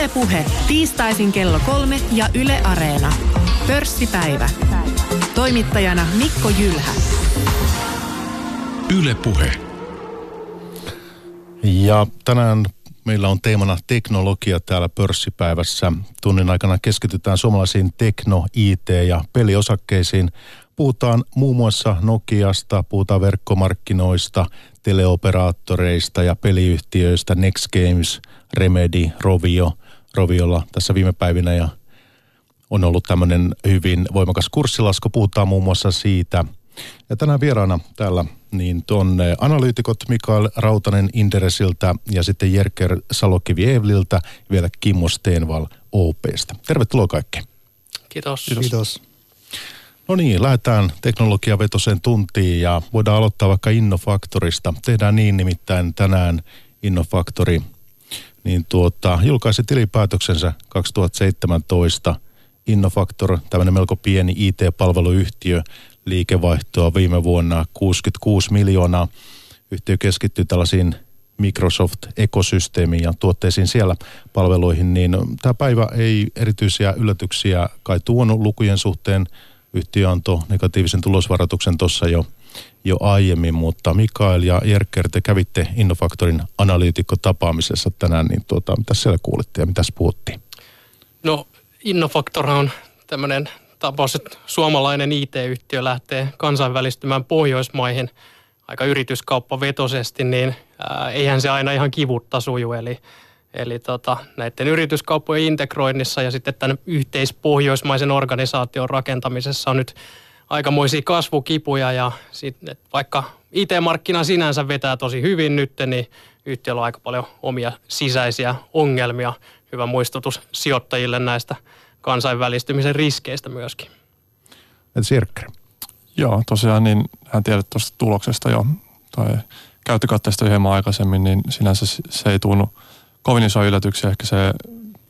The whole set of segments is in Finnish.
Ylepuhe tiistaisin kello kolme ja Yle Areena. Pörssipäivä. Toimittajana Mikko Jylhä. Ylepuhe. Ja tänään meillä on teemana teknologia täällä pörssipäivässä. Tunnin aikana keskitytään suomalaisiin tekno, IT ja peliosakkeisiin. Puhutaan muun muassa Nokiasta, puhutaan verkkomarkkinoista, teleoperaattoreista ja peliyhtiöistä, Next Games, Remedy, Rovio, Roviolla tässä viime päivinä ja on ollut tämmöinen hyvin voimakas kurssilasku. Puhutaan muun muassa siitä. Ja tänään vieraana täällä niin tuon analyytikot Mikael Rautanen Inderesiltä ja sitten Jerker Salokivi Evliltä vielä Kimmo Steenval OPstä. Tervetuloa kaikki. Kiitos. Kiitos. Kiitos. No niin, lähdetään teknologiavetoseen tuntiin ja voidaan aloittaa vaikka Innofaktorista. Tehdään niin nimittäin tänään Innofaktori niin tuota, julkaisi tilipäätöksensä 2017. Innofactor, tämmöinen melko pieni IT-palveluyhtiö, liikevaihtoa viime vuonna 66 miljoonaa. Yhtiö keskittyy tällaisiin Microsoft-ekosysteemiin ja tuotteisiin siellä palveluihin, niin tämä päivä ei erityisiä yllätyksiä kai tuonut lukujen suhteen. Yhtiö antoi negatiivisen tulosvaroituksen tuossa jo, jo aiemmin, mutta Mikael ja Jerker, te kävitte Innofaktorin analyytikko-tapaamisessa tänään, niin tuota, mitä siellä kuulitte ja mitä puhuttiin? No Innofaktor on tämmöinen tapaus, että suomalainen IT-yhtiö lähtee kansainvälistymään Pohjoismaihin aika yrityskauppavetosesti, niin ää, eihän se aina ihan kivutta suju. Eli, eli tota, näiden yrityskauppojen integroinnissa ja sitten tämän yhteispohjoismaisen organisaation rakentamisessa on nyt aikamoisia kasvukipuja ja sit, vaikka IT-markkina sinänsä vetää tosi hyvin nyt, niin yhtiöllä on aika paljon omia sisäisiä ongelmia. Hyvä muistutus sijoittajille näistä kansainvälistymisen riskeistä myöskin. Sirkkeri. Joo, tosiaan niin hän tiedät tuosta tuloksesta jo, tai käyttökatteesta hieman aikaisemmin, niin sinänsä se ei tunnu kovin iso yllätyksiä. Ehkä se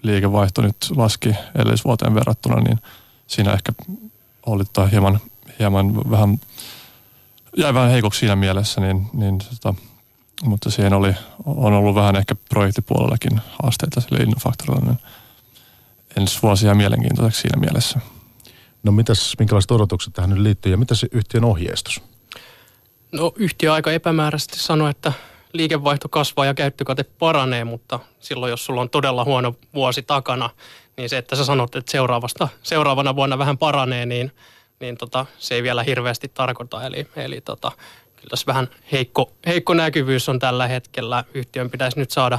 liikevaihto nyt laski edellisvuoteen verrattuna, niin siinä ehkä oli hieman, hieman vähän, jäi vähän heikoksi siinä mielessä, niin, niin tota, mutta siihen oli, on ollut vähän ehkä projektipuolellakin haasteita sille Innofaktorilla, niin ensi vuosi jää mielenkiintoiseksi siinä mielessä. No mitäs, minkälaiset odotukset tähän nyt liittyy ja mitä se yhtiön ohjeistus? No yhtiö aika epämääräisesti sanoi, että liikevaihto kasvaa ja käyttökate paranee, mutta silloin jos sulla on todella huono vuosi takana, niin se, että sä sanot, että seuraavasta, seuraavana vuonna vähän paranee, niin, niin tota, se ei vielä hirveästi tarkoita. Eli, eli tota, kyllä tässä vähän heikko, heikko näkyvyys on tällä hetkellä. Yhtiön pitäisi nyt saada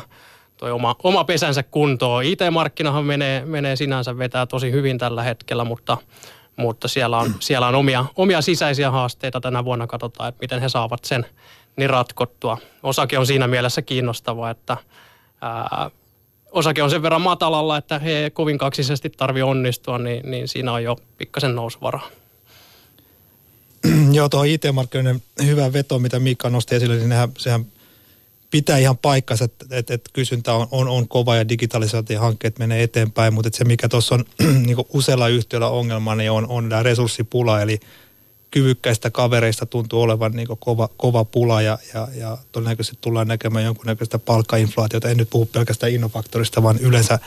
toi oma, oma pesänsä kuntoon. IT-markkinahan menee, menee sinänsä vetää tosi hyvin tällä hetkellä, mutta, mutta siellä on, siellä on omia, omia sisäisiä haasteita tänä vuonna. Katsotaan, että miten he saavat sen niin ratkottua. Osake on siinä mielessä kiinnostava, että ää, osake on sen verran matalalla, että he kovin kaksisesti tarvitse onnistua, niin, niin siinä on jo pikkasen nousuvaraa. Joo, tuo IT-markkinoiden hyvä veto, mitä Mika nosti esille, niin nehän, sehän pitää ihan paikkansa, että, että, että kysyntä on, on, on kova ja digitalisaatiohankkeet menee eteenpäin, mutta se mikä tuossa on niin usealla yhtiöllä ongelma, niin on, on tämä resurssipula, eli kyvykkäistä kavereista tuntuu olevan niin kova, kova pula ja, ja, ja todennäköisesti tullaan näkemään jonkunnäköistä palkkainflaatiota. En nyt puhu pelkästään innofaktorista, vaan yleensä,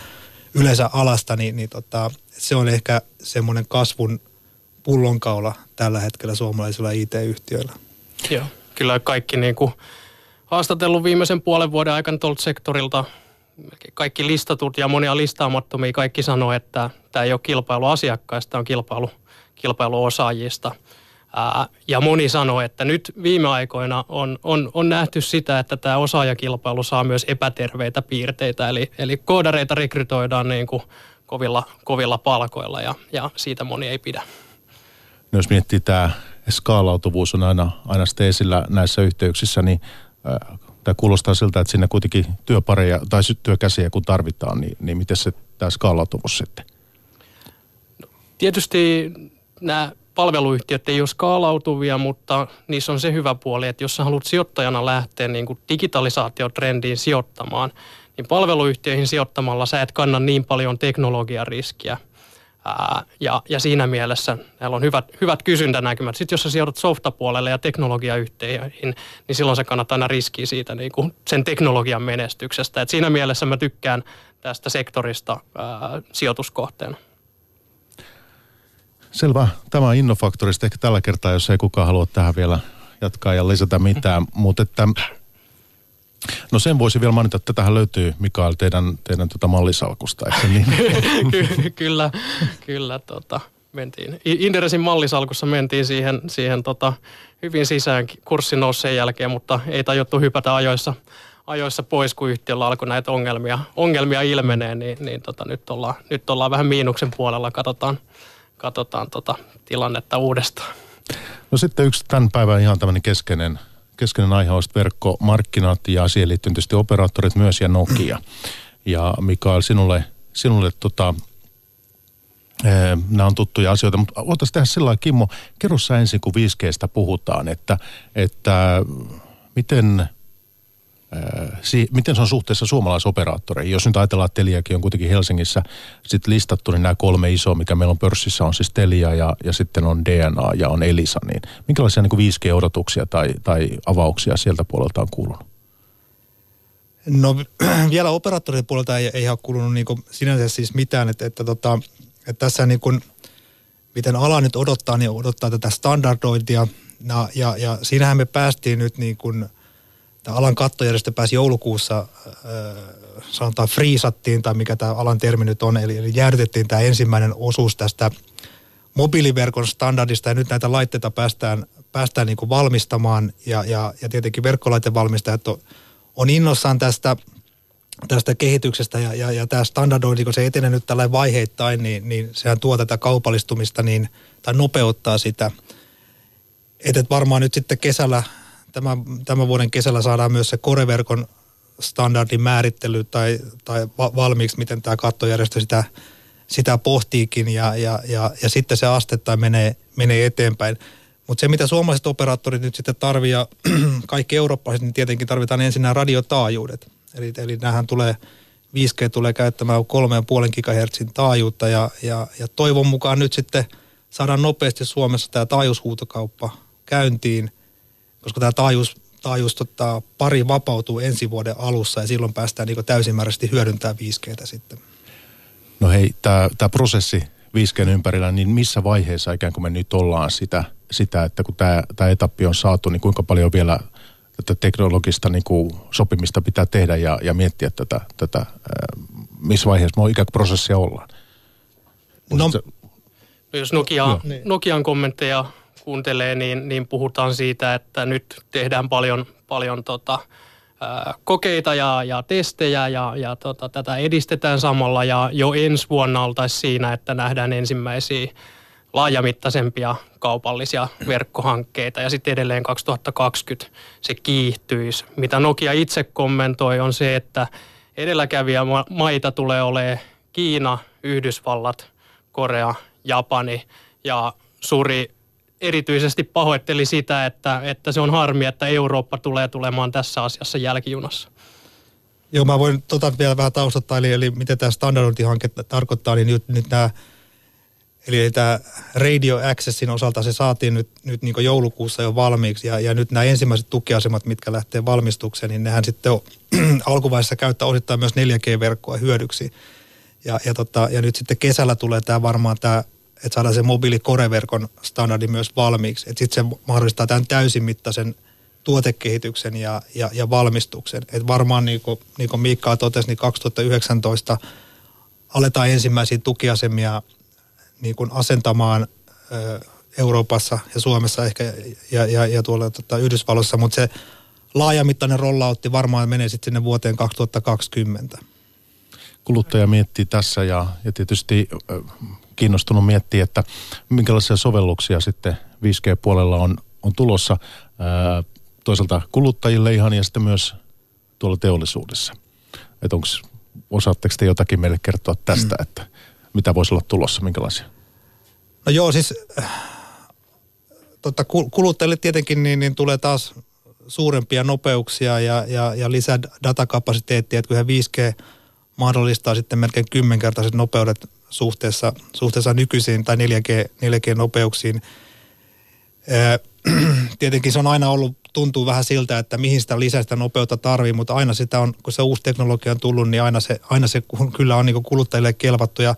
yleensä alasta, niin, niin tota, se on ehkä semmoinen kasvun pullonkaula tällä hetkellä suomalaisilla IT-yhtiöillä. Joo, kyllä kaikki niin kuin haastatellut viimeisen puolen vuoden aikana tuolta sektorilta kaikki listatut ja monia listaamattomia kaikki sanoo, että tämä ei ole kilpailu asiakkaista, on kilpailu, kilpailu osaajista. Ää, ja moni sanoo, että nyt viime aikoina on, on, on nähty sitä, että tämä osaajakilpailu saa myös epäterveitä piirteitä. Eli, eli koodareita rekrytoidaan niin kuin kovilla, kovilla palkoilla ja, ja siitä moni ei pidä. Jos miettii tämä skaalautuvuus on aina, aina sitten esillä näissä yhteyksissä, niin tämä kuulostaa siltä, että sinne kuitenkin työpareja tai työkäsiä kun tarvitaan, niin, niin miten se tämä skaalautuvuus sitten? No, tietysti nämä palveluyhtiöt ei ole skaalautuvia, mutta niissä on se hyvä puoli, että jos sä haluat sijoittajana lähteä niin kuin digitalisaatiotrendiin sijoittamaan, niin palveluyhtiöihin sijoittamalla sä et kanna niin paljon teknologiariskiä. Ää, ja, ja siinä mielessä näillä on hyvät, hyvät kysyntänäkymät. Sitten jos sä sijoitat softapuolelle ja teknologiayhtiöihin, niin silloin se kannattaa aina riskiä siitä niin kuin sen teknologian menestyksestä. Et siinä mielessä mä tykkään tästä sektorista ää, sijoituskohteena. Selvä. Tämä on Innofaktorista. Ehkä tällä kertaa, jos ei kukaan halua tähän vielä jatkaa ja lisätä mitään. Mutta että, no sen voisi vielä mainita, että tähän löytyy Mikael teidän, teidän tota mallisalkusta, eikö niin? Ky- kyllä, kyllä tota, mentiin. Inderesin mallisalkussa mentiin siihen, siihen tota, hyvin sisään kurssin nousi sen jälkeen, mutta ei tajuttu hypätä ajoissa, ajoissa pois, kun yhtiöllä alkoi näitä ongelmia, ongelmia ilmenee, niin, niin tota, nyt, ollaan, nyt ollaan vähän miinuksen puolella, katsotaan, katsotaan tota tilannetta uudestaan. No sitten yksi tämän päivän ihan tämmöinen keskeinen, keskeinen aihe on verkkomarkkinat ja siihen liittyen tietysti operaattorit myös ja Nokia. Ja Mikael, sinulle, sinulle tota, nämä on tuttuja asioita, mutta voitaisiin tehdä sillä Kimmo, kerro sä ensin, kun 5Gstä puhutaan, että, että miten miten se on suhteessa suomalaisoperaattoreihin? Jos nyt ajatellaan, että Teliakin on kuitenkin Helsingissä sit listattu, niin nämä kolme isoa, mikä meillä on pörssissä, on siis Telia ja, ja sitten on DNA ja on Elisa. Niin minkälaisia niin 5G-odotuksia tai, tai avauksia sieltä puolelta on kuulunut? No vielä operaattorien puolelta ei, ei ole kuulunut niin sinänsä siis mitään, että, että, tota, että tässä niin kuin, miten ala nyt odottaa, niin odottaa tätä standardointia ja, ja, ja siinähän me päästiin nyt niin kuin – tämä alan kattojärjestö pääsi joulukuussa, äh, sanotaan friisattiin, tai mikä tämä alan termi nyt on, eli, eli jäädytettiin tämä ensimmäinen osuus tästä mobiiliverkon standardista, ja nyt näitä laitteita päästään, päästään niin valmistamaan, ja, ja, ja tietenkin verkkolaitevalmistajat on, on innossaan tästä, tästä kehityksestä, ja, ja, ja tämä standardointi, kun se etenee nyt tällä vaiheittain, niin, niin sehän tuo tätä kaupallistumista, niin, tai nopeuttaa sitä. Että varmaan nyt sitten kesällä tämän, tämän vuoden kesällä saadaan myös se koreverkon standardin määrittely tai, tai va- valmiiksi, miten tämä kattojärjestö sitä, sitä pohtiikin ja, ja, ja, ja sitten se astettain menee, menee eteenpäin. Mutta se, mitä suomalaiset operaattorit nyt sitten tarvii ja kaikki eurooppalaiset, niin tietenkin tarvitaan ensin nämä radiotaajuudet. Eli, eli nämähän tulee, 5G tulee käyttämään 3,5 GHz taajuutta ja, ja, ja toivon mukaan nyt sitten saadaan nopeasti Suomessa tämä taajuushuutokauppa käyntiin – koska tämä taajuus, taajuus tota, pari vapautuu ensi vuoden alussa ja silloin päästään niin täysimääräisesti hyödyntämään 5Gtä sitten. No hei, tämä prosessi 5G ympärillä, niin missä vaiheessa ikään kuin me nyt ollaan sitä, sitä että kun tämä etappi on saatu, niin kuinka paljon vielä tätä teknologista niin kuin sopimista pitää tehdä ja, ja miettiä tätä, tätä missä vaiheessa me ikään kuin prosessia ollaan? No, no, jos Nokia, Nokian kommentteja kuuntelee, niin, niin puhutaan siitä, että nyt tehdään paljon, paljon tota, kokeita ja, ja testejä ja, ja tota, tätä edistetään samalla ja jo ensi vuonna oltaisiin siinä, että nähdään ensimmäisiä laajamittaisempia kaupallisia verkkohankkeita ja sitten edelleen 2020 se kiihtyisi. Mitä Nokia itse kommentoi on se, että edelläkävijä maita tulee olemaan Kiina, Yhdysvallat, Korea, Japani ja suuri erityisesti pahoitteli sitä, että, että se on harmi, että Eurooppa tulee tulemaan tässä asiassa jälkijunassa. Joo, mä voin tota vielä vähän taustottaa, eli, eli miten tämä standardointihanke tarkoittaa, niin nyt, nyt nämä, eli tämä Radio Accessin osalta se saatiin nyt, nyt niin joulukuussa jo valmiiksi, ja, ja nyt nämä ensimmäiset tukiasemat, mitkä lähtee valmistukseen, niin nehän sitten on, alkuvaiheessa käyttää osittain myös 4G-verkkoa hyödyksi. Ja, ja, tota, ja nyt sitten kesällä tulee tämä varmaan tämä että saadaan se mobiilikoreverkon standardi myös valmiiksi. Että sitten se mahdollistaa tämän täysimittaisen tuotekehityksen ja, ja, ja valmistuksen. Et varmaan niin kuin, niin kuin Miikka totesi, niin 2019 aletaan ensimmäisiä tukiasemia niin kuin asentamaan ö, Euroopassa ja Suomessa ehkä ja, ja, ja tuolla tota, Yhdysvalloissa, mutta se laajamittainen rolloutti varmaan menee sitten sinne vuoteen 2020. Kuluttaja miettii tässä ja, ja tietysti kiinnostunut miettiä, että minkälaisia sovelluksia sitten 5G-puolella on, on tulossa ää, toisaalta kuluttajille ihan ja sitten myös tuolla teollisuudessa. Että onko, osaatteko te jotakin meille kertoa tästä, mm. että mitä voisi olla tulossa, minkälaisia? No joo, siis totta, kuluttajille tietenkin niin, niin tulee taas suurempia nopeuksia ja, ja, ja lisää datakapasiteettia, että kyllähän 5G mahdollistaa sitten melkein kymmenkertaiset nopeudet suhteessa, suhteessa nykyisiin tai 4G, 4G-nopeuksiin. Tietenkin se on aina ollut, tuntuu vähän siltä, että mihin sitä lisäistä nopeutta tarvii, mutta aina sitä on, kun se uusi teknologia on tullut, niin aina se, aina se kyllä on niin kuluttajille kelvattu ja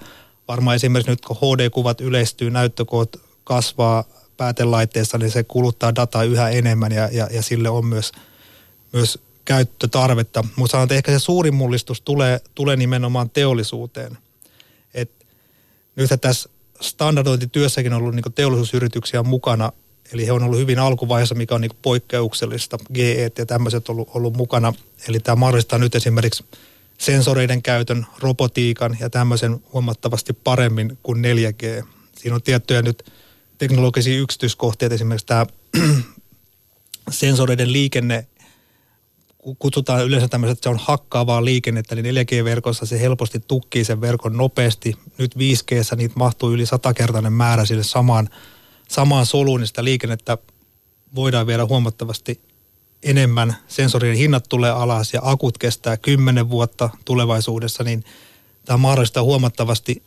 varmaan esimerkiksi nyt kun HD-kuvat yleistyy, näyttökoot kasvaa päätelaitteessa, niin se kuluttaa dataa yhä enemmän ja, ja, ja sille on myös, myös käyttötarvetta. Mutta sanon, että ehkä se suurin mullistus tulee, tulee nimenomaan teollisuuteen. Nyt tässä standardointityössäkin on ollut niin teollisuusyrityksiä mukana, eli he on ollut hyvin alkuvaiheessa, mikä on niin poikkeuksellista. GE ja tämmöiset on ollut, ollut mukana. Eli tämä mahdollistaa nyt esimerkiksi sensoreiden käytön, robotiikan ja tämmöisen huomattavasti paremmin kuin 4G. Siinä on tiettyjä nyt teknologisia yksityiskohtia, esimerkiksi tämä sensoreiden liikenne, kutsutaan yleensä tämmöistä, että se on hakkaavaa liikennettä, niin 4G-verkossa se helposti tukkii sen verkon nopeasti. Nyt 5G niitä mahtuu yli satakertainen määrä sille samaan, samaan soluun, niin sitä liikennettä voidaan vielä huomattavasti enemmän. Sensorien hinnat tulee alas ja akut kestää 10 vuotta tulevaisuudessa, niin tämä mahdollistaa huomattavasti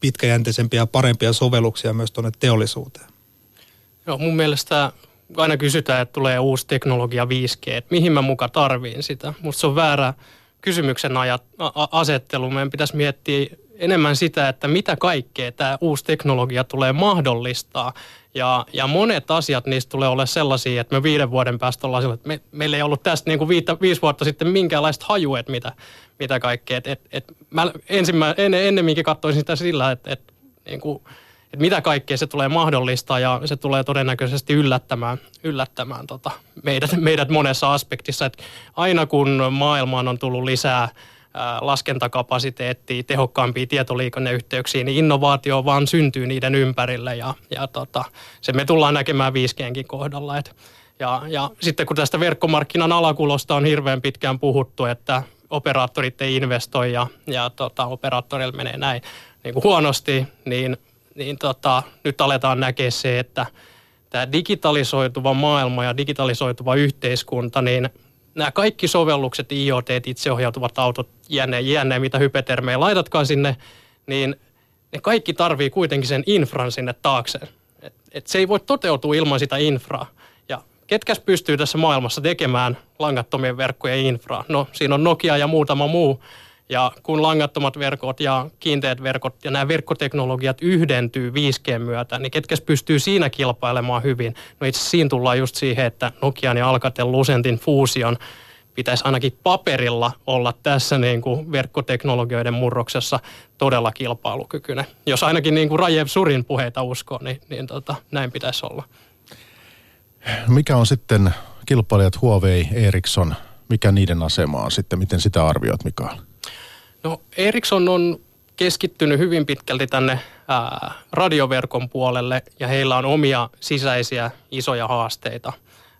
pitkäjänteisempiä ja parempia sovelluksia myös tuonne teollisuuteen. Joo, mun mielestä aina kysytään, että tulee uusi teknologia 5G, että mihin mä muka tarviin sitä. Musta se on väärä kysymyksen ajat, a, asettelu. Meidän pitäisi miettiä enemmän sitä, että mitä kaikkea tämä uusi teknologia tulee mahdollistaa. Ja, ja monet asiat niistä tulee olla sellaisia, että me viiden vuoden päästä ollaan sillä, että me, meillä ei ollut tästä niin kuin viittä, viisi vuotta sitten minkäänlaista hajua, että mitä, mitä kaikkea. Et, et, et mä ensimmä, en, ennemminkin katsoisin sitä sillä, että, että, niin kuin, että mitä kaikkea se tulee mahdollistaa ja se tulee todennäköisesti yllättämään, yllättämään tota, meidät, meidät monessa aspektissa. Et aina kun maailmaan on tullut lisää laskentakapasiteettia, tehokkaampia tietoliikenneyhteyksiä, niin innovaatio vaan syntyy niiden ympärille ja, ja tota, se me tullaan näkemään 5G:nkin kohdalla. Et, ja, ja sitten kun tästä verkkomarkkinan alakulosta on hirveän pitkään puhuttu, että operaattorit ei investoi ja, ja tota, operaattorille menee näin niin kuin huonosti, niin, niin tota, nyt aletaan näkeä se, että tämä digitalisoituva maailma ja digitalisoituva yhteiskunta, niin nämä kaikki sovellukset, IoT, itseohjautuvat autot, jänne, jänne, mitä hypetermejä laitatkaan sinne, niin ne kaikki tarvii kuitenkin sen infran sinne taakse. Et, et se ei voi toteutua ilman sitä infraa. Ja ketkäs pystyy tässä maailmassa tekemään langattomien verkkojen infraa? No siinä on Nokia ja muutama muu. Ja kun langattomat verkot ja kiinteät verkot ja nämä verkkoteknologiat yhdentyy 5G myötä, niin ketkäs pystyy siinä kilpailemaan hyvin? No itse siinä tullaan just siihen, että Nokian ja Alcatel Lucentin fuusion pitäisi ainakin paperilla olla tässä niin kuin verkkoteknologioiden murroksessa todella kilpailukykyinen. Jos ainakin niin kuin Rajev Surin puheita uskoo, niin, niin tota, näin pitäisi olla. Mikä on sitten kilpailijat Huawei, Ericsson, mikä niiden asema on sitten, miten sitä arvioit Mikael? No Ericsson on keskittynyt hyvin pitkälti tänne ää, radioverkon puolelle ja heillä on omia sisäisiä isoja haasteita.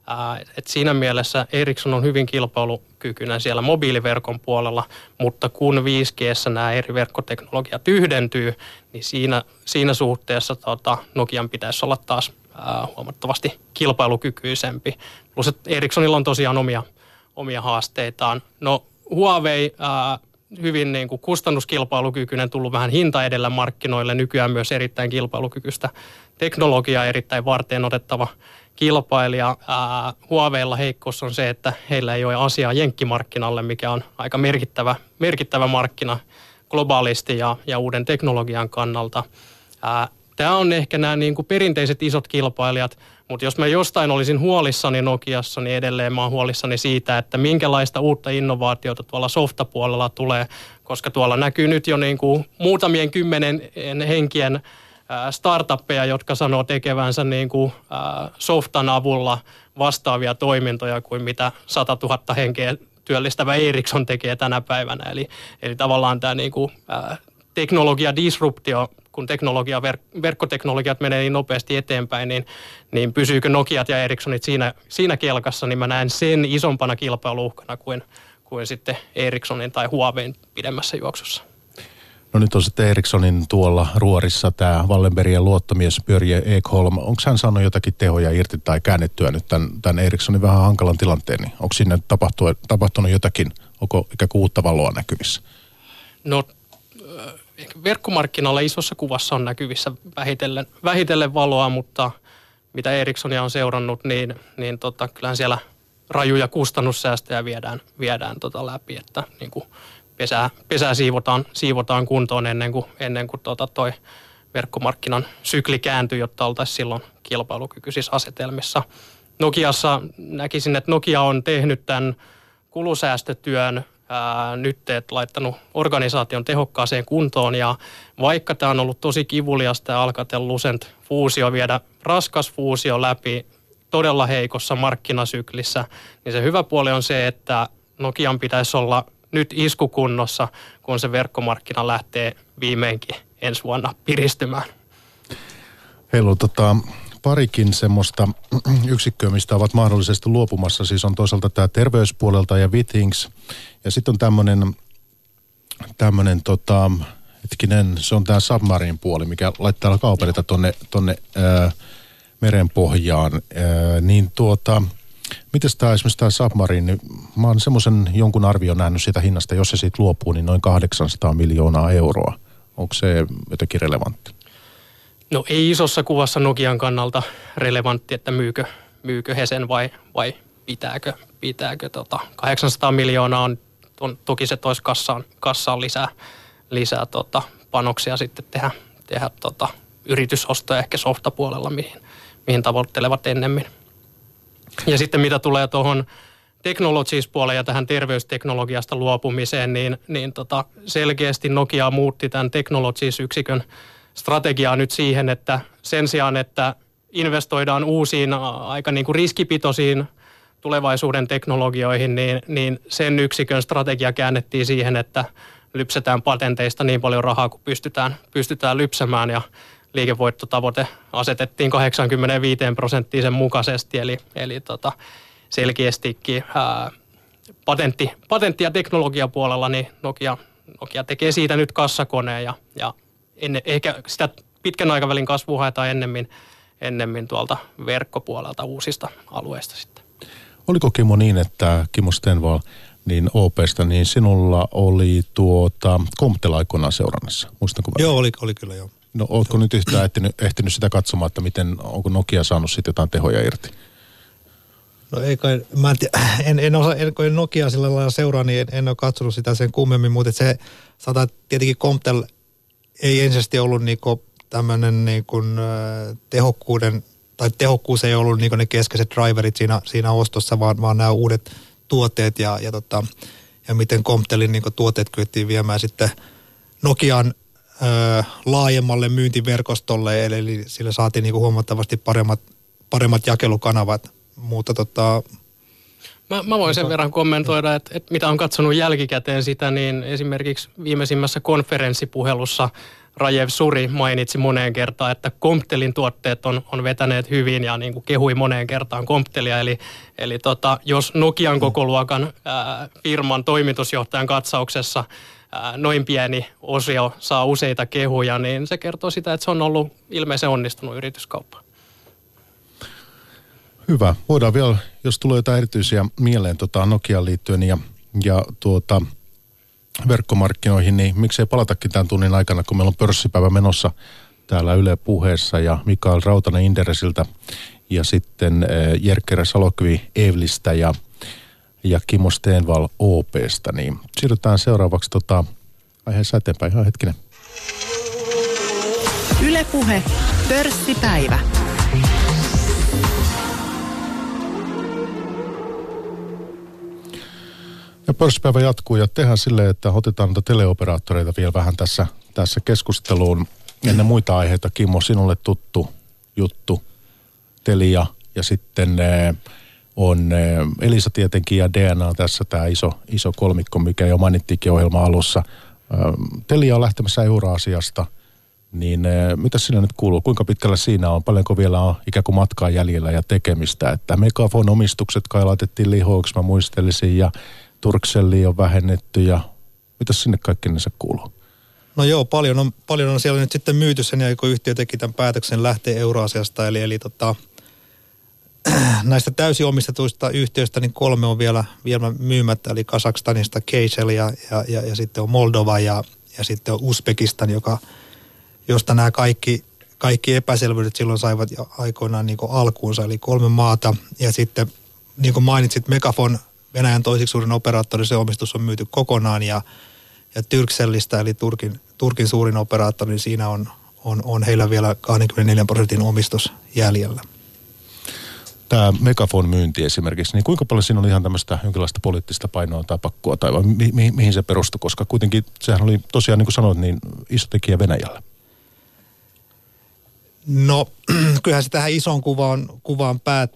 Ää, et siinä mielessä Ericsson on hyvin kilpailukykyinen siellä mobiiliverkon puolella, mutta kun 5G nämä eri verkkoteknologiat yhdentyy, niin siinä, siinä suhteessa tota, Nokian pitäisi olla taas ää, huomattavasti kilpailukykyisempi. Plus että Ericssonilla on tosiaan omia, omia haasteitaan. No Huawei... Ää, hyvin niin kuin kustannuskilpailukykyinen, tullut vähän hinta edellä markkinoille, nykyään myös erittäin kilpailukykyistä teknologiaa, erittäin varteen otettava kilpailija. Ää, Huaweilla heikkous on se, että heillä ei ole asiaa jenkkimarkkinalle, mikä on aika merkittävä, merkittävä markkina globaalisti ja, ja uuden teknologian kannalta. Ää, Tämä on ehkä nämä niin kuin perinteiset isot kilpailijat, mutta jos mä jostain olisin huolissani Nokiassa, niin edelleen mä oon huolissani siitä, että minkälaista uutta innovaatiota tuolla softapuolella tulee, koska tuolla näkyy nyt jo niin kuin muutamien kymmenen henkien startuppeja, jotka sanoo tekevänsä niin kuin softan avulla vastaavia toimintoja kuin mitä 100 000 henkeä työllistävä Ericsson tekee tänä päivänä. Eli, eli tavallaan tämä niin kuin, teknologia disruptio kun teknologia, verk- verkkoteknologiat menee niin nopeasti eteenpäin, niin, niin pysyykö Nokiat ja Ericssonit siinä, siinä kelkassa, niin mä näen sen isompana kilpailuuhkana kuin, kuin sitten Ericssonin tai Huawein pidemmässä juoksussa. No nyt on sitten Ericssonin tuolla ruorissa tämä Wallenbergien luottomies Börje Ekholm. Onko hän saanut jotakin tehoja irti tai käännettyä nyt tämän, tämän Ericssonin vähän hankalan tilanteen? Niin onko sinne tapahtunut, tapahtunut jotakin, onko ikään kuin uutta valoa näkyvissä? No verkkomarkkinoilla isossa kuvassa on näkyvissä vähitellen, vähitellen valoa, mutta mitä Ericssonia on seurannut, niin, niin tota, kyllähän siellä rajuja kustannussäästöjä viedään, viedään tota läpi, että niin kuin pesää, pesää siivotaan, siivotaan kuntoon ennen kuin, ennen kuin tota toi verkkomarkkinan sykli kääntyy, jotta oltaisiin silloin kilpailukykyisissä asetelmissa. Nokiassa näkisin, että Nokia on tehnyt tämän kulusäästötyön ää, nyt et laittanut organisaation tehokkaaseen kuntoon ja vaikka tämä on ollut tosi kivuliasta ja Alcatel Lucent fuusio viedä raskas fuusio läpi todella heikossa markkinasyklissä, niin se hyvä puoli on se, että Nokian pitäisi olla nyt iskukunnossa, kun se verkkomarkkina lähtee viimeinkin ensi vuonna piristymään. Heillä on tota, parikin semmoista yksikköä, mistä ovat mahdollisesti luopumassa. Siis on toisaalta tämä terveyspuolelta ja Withings. Ja sitten on tämmöinen, tämmöinen tota, hetkinen, se on tämä submarine puoli, mikä laittaa kaupelita tonne, tonne merenpohjaan. Niin tuota, Miten tämä esimerkiksi tämä Submarine, mä oon semmoisen jonkun arvion nähnyt sitä hinnasta, jos se siitä luopuu, niin noin 800 miljoonaa euroa. Onko se jotenkin relevantti? No ei isossa kuvassa Nokian kannalta relevantti, että myykö, myykö he sen vai, vai pitääkö, pitääkö tota 800 miljoonaa on, on toki se toisi kassaan, kassaan lisää, lisää tota panoksia sitten tehdä, tehdä tota yritysostoja ehkä softapuolella, mihin, mihin tavoittelevat ennemmin. Ja sitten mitä tulee tuohon technologies puoleen ja tähän terveysteknologiasta luopumiseen, niin, niin tota selkeästi Nokia muutti tämän technologies-yksikön strategiaa nyt siihen, että sen sijaan, että investoidaan uusiin aika niin kuin riskipitoisiin tulevaisuuden teknologioihin, niin, niin sen yksikön strategia käännettiin siihen, että lypsetään patenteista niin paljon rahaa kuin pystytään, pystytään lypsämään. Ja liikevoittotavoite asetettiin 85 prosenttiin sen mukaisesti, eli, eli tota, selkeästikin ää, patentti, patentti- ja teknologiapuolella niin Nokia, Nokia tekee siitä nyt kassakoneen ja, ja enne, ehkä sitä pitkän aikavälin kasvua haetaan ennemmin, ennemmin tuolta verkkopuolelta uusista alueista sitten. Oliko Kimo niin, että Kimo Stenval niin OPsta, niin sinulla oli tuota Comptel aikoinaan seurannassa, muistanko Joo, oli, oli kyllä joo. No ootko nyt yhtään ehtinyt, ehtinyt sitä katsomaan, että miten, onko Nokia saanut sitten jotain tehoja irti? No ei kai, mä en, tiedä, en, en, osa, en, kun Nokia sillä lailla seuraa, niin en, en ole katsonut sitä sen kummemmin, mutta se saattaa tietenkin Comptel ei ensisesti ollut niinku tämmöinen niinku, tehokkuuden, tai tehokkuus ei ollut niinku ne keskeiset driverit siinä, siinä ostossa, vaan, vaan nämä uudet tuotteet ja, ja, tota, ja miten Comptelin niinku tuotteet kyettiin viemään sitten Nokian ö, laajemmalle myyntiverkostolle, eli, eli sillä saatiin niinku huomattavasti paremmat, paremmat jakelukanavat, mutta tota, Mä, mä voin sen verran kommentoida, että, että mitä on katsonut jälkikäteen sitä, niin esimerkiksi viimeisimmässä konferenssipuhelussa Rajev Suri mainitsi moneen kertaan, että Comptelin tuotteet on, on vetäneet hyvin ja niin kuin kehui moneen kertaan Comptelia. Eli, eli tota, jos Nokian koko luokan ää, firman toimitusjohtajan katsauksessa ää, noin pieni osio saa useita kehuja, niin se kertoo sitä, että se on ollut ilmeisen onnistunut yrityskauppa. Hyvä. Voidaan vielä, jos tulee jotain erityisiä mieleen tota Nokiaan liittyen ja, ja tuota, verkkomarkkinoihin, niin miksei palatakin tämän tunnin aikana, kun meillä on pörssipäivä menossa täällä Yle puheessa ja Mikael Rautanen Inderesiltä ja sitten äh, Jerkkerä Salokvi Evlistä ja, ja Kimmo Steenval OPsta, niin siirrytään seuraavaksi tota, aiheessa eteenpäin. Ihan hetkinen. Ylepuhe Pörssipäivä. Ja pörssipäivä jatkuu ja tehdään silleen, että otetaan noita teleoperaattoreita vielä vähän tässä, tässä keskusteluun. Ennen muita aiheita, Kimmo, sinulle tuttu juttu, Telia ja sitten eh, on eh, Elisa tietenkin ja DNA tässä tämä iso, iso kolmikko, mikä jo mainittiinkin ohjelman alussa. Eh, Telia on lähtemässä Euraasiasta, niin mitä sinä nyt kuuluu? Kuinka pitkällä siinä on? Paljonko vielä on ikään kuin matkaa jäljellä ja tekemistä? Että Megafon omistukset kai laitettiin lihoiksi, mä muistelisin, ja Turkselli on vähennetty ja mitä sinne kaikki se kuuluu? No joo, paljon on, paljon on siellä nyt sitten myyty sen jälkeen, kun yhtiö teki tämän päätöksen lähteä Euroasiasta. Eli, eli tota, näistä täysin omistetuista yhtiöistä niin kolme on vielä, vielä myymättä, eli Kasakstanista Keisel ja, ja, ja, ja sitten on Moldova ja, ja sitten Uzbekistan, joka, josta nämä kaikki, kaikki epäselvyydet silloin saivat jo aikoinaan niin alkuunsa, eli kolme maata. Ja sitten niin kuin mainitsit, Megafon, Venäjän toisiksi suurin operaattori, se omistus on myyty kokonaan ja, ja Tyrksellistä, eli Turkin, Turkin suurin operaattori, niin siinä on, on, on heillä vielä 24 prosentin omistus jäljellä tämä Megafon myynti esimerkiksi, niin kuinka paljon siinä oli ihan tämmöistä jonkinlaista poliittista painoa tai pakkoa tai vai mi- mi- mihin se perustui, koska kuitenkin sehän oli tosiaan niin kuin sanoit, niin iso tekijä Venäjällä. No kyllähän se tähän isoon kuvaan, kuvaan päät,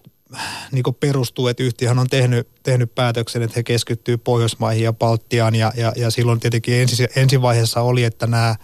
niin perustuu, että yhtiöhän on tehnyt, tehnyt päätöksen, että he keskittyy Pohjoismaihin ja Baltiaan ja, ja, ja silloin tietenkin ensi, ensivaiheessa oli, että nämä,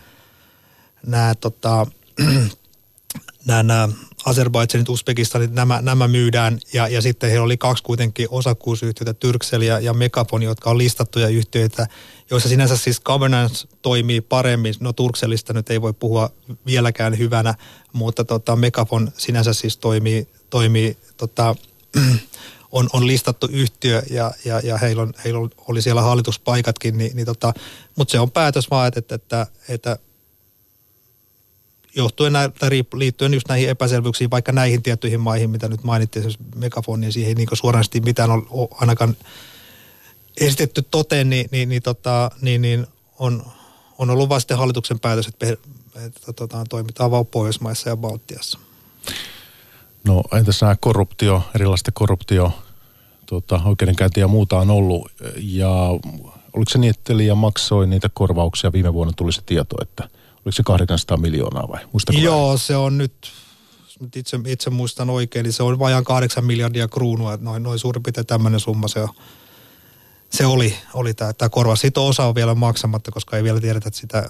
nämä tota, nämä, nämä Azerbaidžanit, Uzbekistanit, nämä, nämä myydään ja, ja sitten heillä oli kaksi kuitenkin osakkuusyhtiötä, Tyrksel ja, ja Megafon, jotka on listattuja yhtiöitä, joissa sinänsä siis governance toimii paremmin. No Turkselista nyt ei voi puhua vieläkään hyvänä, mutta tota, Megafon sinänsä siis toimii, toimii tota, on, on listattu yhtiö ja, ja, ja heillä, on, heillä oli siellä hallituspaikatkin, niin, niin tota, mutta se on päätös vaan, että, että, että johtuen nä- tai liittyen just näihin epäselvyyksiin, vaikka näihin tiettyihin maihin, mitä nyt mainittiin, esimerkiksi megafonin, niin siihen ei niin suorasti mitään on, on ainakaan esitetty toteen, niin, niin, niin, tota, niin, niin on, on ollut vasta hallituksen päätös, että, että tota, toimitaan vaan Pohjoismaissa ja Baltiassa. No entäs nämä korruptio, erilaista korruptio, tuota, oikeudenkäyntiä ja muuta on ollut. Ja oliko se niin, että Telia maksoi niitä korvauksia? Viime vuonna tuli se tieto, että – oliko se 800 miljoonaa vai? Muistako Joo, vai? se on nyt, nyt itse, itse muistan oikein, niin se on vajaan 8 miljardia kruunua, että noin, noin suurin piirtein tämmöinen summa se on. Se oli, oli tämä, tämä korvaus. Siitä osa on vielä maksamatta, koska ei vielä tiedetä, että sitä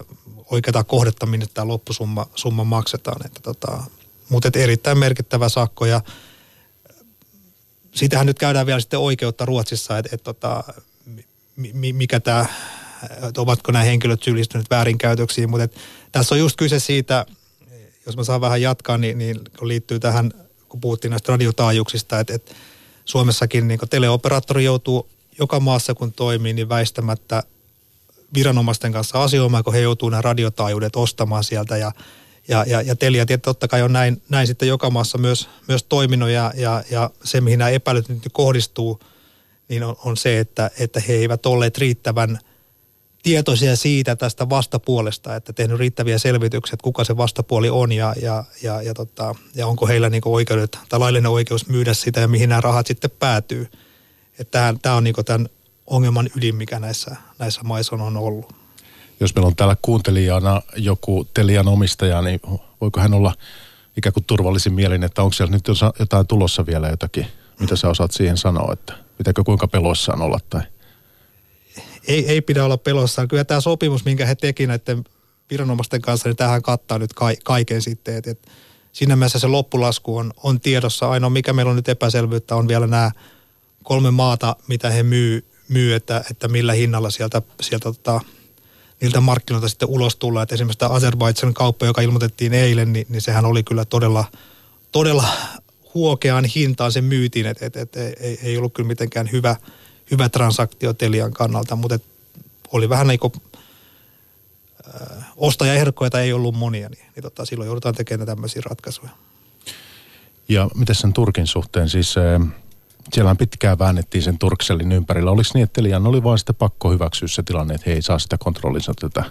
oikeaa kohdetta, minne tämä loppusumma summa maksetaan. Että tota, mutta erittäin merkittävä sakko ja siitähän nyt käydään vielä sitten oikeutta Ruotsissa, että, että tota, mikä tämä että ovatko nämä henkilöt syyllistyneet väärinkäytöksiin, mutta tässä on just kyse siitä, jos mä saan vähän jatkaa, niin, niin kun liittyy tähän, kun puhuttiin näistä radiotaajuuksista, että, että Suomessakin niin teleoperaattori joutuu joka maassa kun toimii, niin väistämättä viranomaisten kanssa asioimaan, kun he joutuu nämä radiotaajuudet ostamaan sieltä ja ja, ja, ja Telia totta kai on näin, näin sitten joka maassa myös, myös toiminut ja, ja, ja se, mihin nämä epäilyt nyt kohdistuu, niin on, on se, että, että he eivät olleet riittävän – tietoisia siitä tästä vastapuolesta, että tehnyt riittäviä selvityksiä, että kuka se vastapuoli on ja, ja, ja, ja, tota, ja onko heillä niin oikeudet tai laillinen oikeus myydä sitä ja mihin nämä rahat sitten päätyy. Tämä on niin tämän ongelman ydin, mikä näissä, näissä maissa on ollut. Jos meillä on täällä kuuntelijana joku Telian omistaja, niin voiko hän olla ikään kuin turvallisin mielin, että onko siellä nyt jotain tulossa vielä jotakin, mitä sä osaat siihen sanoa, että pitääkö kuinka peloissaan olla tai – ei, ei pidä olla pelossaan. Kyllä tämä sopimus, minkä he teki näiden viranomaisten kanssa, niin tähän kattaa nyt ka- kaiken sitten. Et, et siinä mielessä se loppulasku on, on tiedossa. Ainoa mikä meillä on nyt epäselvyyttä on vielä nämä kolme maata, mitä he myy, myy että, että millä hinnalla sieltä, sieltä tota, niiltä markkinoilta sitten ulos tullaan. Et esimerkiksi tämä Azerbaidžan kauppa, joka ilmoitettiin eilen, niin, niin sehän oli kyllä todella, todella huokeaan hintaan se myytiin, että et, et, ei, ei ollut kyllä mitenkään hyvä – hyvä transaktio Telian kannalta, mutta oli vähän niin kuin äh, ostajaehdokkoita ei ollut monia, niin, niin tota, silloin joudutaan tekemään tämmöisiä ratkaisuja. Ja miten sen Turkin suhteen, siis äh, siellähän pitkään väännettiin sen Turkselin ympärillä. Oliko niin, että Telian oli vain sitten pakko hyväksyä se tilanne, että he ei saa sitä kontrollinsa tätä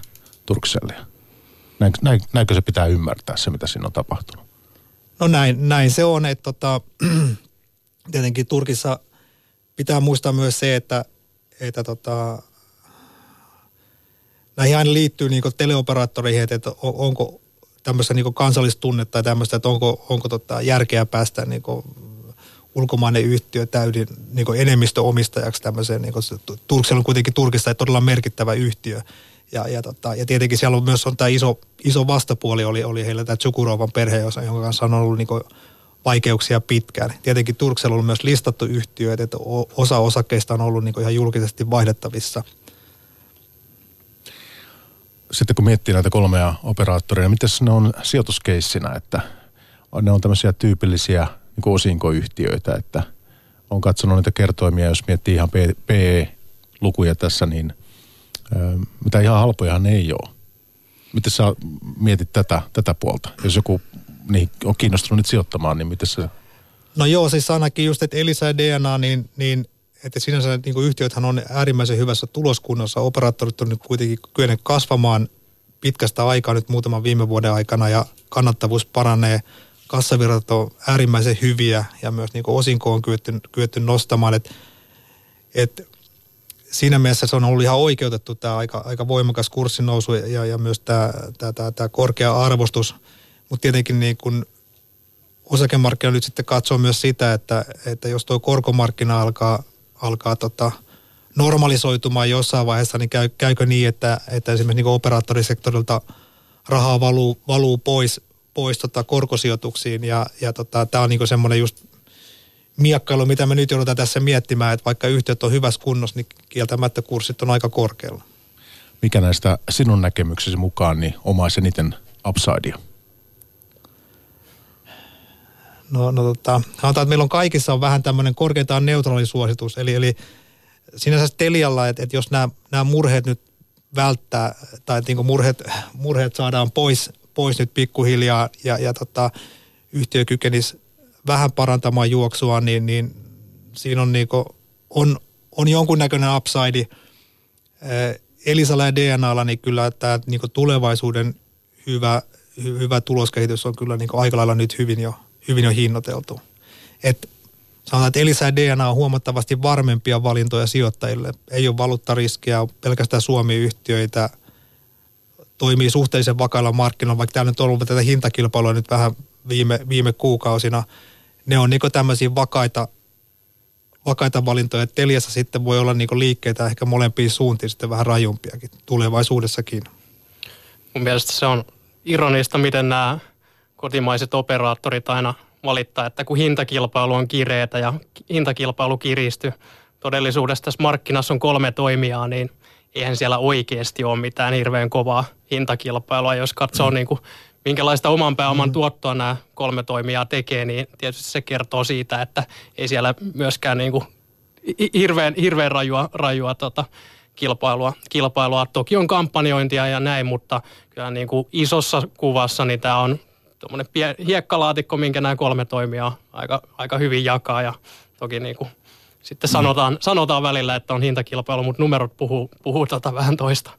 Turksellia? Näin, näin, näinkö se pitää ymmärtää se, mitä siinä on tapahtunut? No näin, näin se on, että tota, tietenkin Turkissa pitää muistaa myös se, että, että tota, näihin aina liittyy niin teleoperaattoreihin, että, että onko tämmöistä niin kansallistunnetta tai tämmöistä, että onko, onko tota järkeä päästä niin ulkomainen yhtiö täydin niin enemmistöomistajaksi tämmöiseen. Niin Turksella on kuitenkin Turkista todella merkittävä yhtiö. Ja, ja, tota, ja tietenkin siellä on myös on tämä iso, iso vastapuoli, oli, oli heillä tämä Tsukurovan perhe, jonka kanssa on ollut niin vaikeuksia pitkään. Tietenkin Turksella on myös listattu yhtiö, että osa osakkeista on ollut niin ihan julkisesti vaihdettavissa. Sitten kun miettii näitä kolmea operaattoria, miten ne on sijoituskeissinä, että ne on tämmöisiä tyypillisiä niin osinkoyhtiöitä, että on katsonut niitä kertoimia, jos miettii ihan PE-lukuja tässä, niin mitä ihan halpojahan ne ei ole. Miten sä mietit tätä, tätä puolta? Jos joku niin, on kiinnostunut nyt sijoittamaan, niin miten se... No joo, siis ainakin just, että Elisa ja DNA, niin, niin että sinänsä niin kuin yhtiöthän on äärimmäisen hyvässä tuloskunnossa. Operaattorit on nyt kuitenkin kyenneet kasvamaan pitkästä aikaa nyt muutaman viime vuoden aikana ja kannattavuus paranee. Kassavirrat on äärimmäisen hyviä ja myös niin osinko on kyetty, kyetty nostamaan. Et, et siinä mielessä se on ollut ihan oikeutettu tämä aika, aika voimakas kurssinousu ja, ja myös tämä, tämä, tämä, tämä korkea arvostus. Mutta tietenkin niin kun osakemarkkina nyt sitten katsoo myös sitä, että, että jos tuo korkomarkkina alkaa, alkaa tota, normalisoitumaan jossain vaiheessa, niin käy, käykö niin, että, että esimerkiksi niin operaattorisektorilta rahaa valuu, valuu pois, pois tota korkosijoituksiin ja, ja tota, tämä on niin semmoinen just miekkailu, mitä me nyt joudutaan tässä miettimään, että vaikka yhtiöt on hyvässä kunnossa, niin kieltämättä kurssit on aika korkealla. Mikä näistä sinun näkemyksesi mukaan niin omaisi eniten upsidea? No, no tota, sanotaan, että meillä on kaikissa on vähän tämmöinen korkeintaan neutraalisuositus, eli, eli sinänsä Telialla, että, että jos nämä, nämä murheet nyt välttää, tai että niin murheet, murheet saadaan pois, pois nyt pikkuhiljaa, ja, ja tota, yhtiö kykenisi vähän parantamaan juoksua, niin, niin siinä on, niin kuin, on, on jonkunnäköinen upside. Elisalla ja DNAlla, niin kyllä tämä niin tulevaisuuden hyvä, hyvä tuloskehitys on kyllä niin aika lailla nyt hyvin jo, hyvin jo hinnoiteltu. Et sanotaan, että Elisa ja DNA on huomattavasti varmempia valintoja sijoittajille. Ei ole valuuttariskiä, on pelkästään Suomi-yhtiöitä, toimii suhteellisen vakailla markkinoilla, vaikka täällä nyt on ollut tätä hintakilpailua nyt vähän viime, viime kuukausina. Ne on niin tämmöisiä vakaita, vakaita valintoja. Teliassa sitten voi olla niin liikkeitä ehkä molempiin suuntiin sitten vähän rajumpiakin tulevaisuudessakin. Mun mielestä se on ironista, miten nämä kotimaiset operaattorit aina valittaa, että kun hintakilpailu on kireetä ja hintakilpailu kiristyy, todellisuudessa tässä markkinassa on kolme toimijaa, niin eihän siellä oikeasti ole mitään hirveän kovaa hintakilpailua. Jos katsoo mm. niin kuin, minkälaista oman pääoman mm. tuottoa nämä kolme toimijaa tekee, niin tietysti se kertoo siitä, että ei siellä myöskään niin kuin hirveän, hirveän rajua, rajua tota, kilpailua, kilpailua. Toki on kampanjointia ja näin, mutta kyllä niin kuin isossa kuvassa niin tämä on tuommoinen hiekkalaatikko, minkä nämä kolme toimia aika, aika hyvin jakaa ja toki niin kuin sitten sanotaan, sanotaan välillä, että on hintakilpailu, mutta numerot puhuu, puhuu tota vähän toista.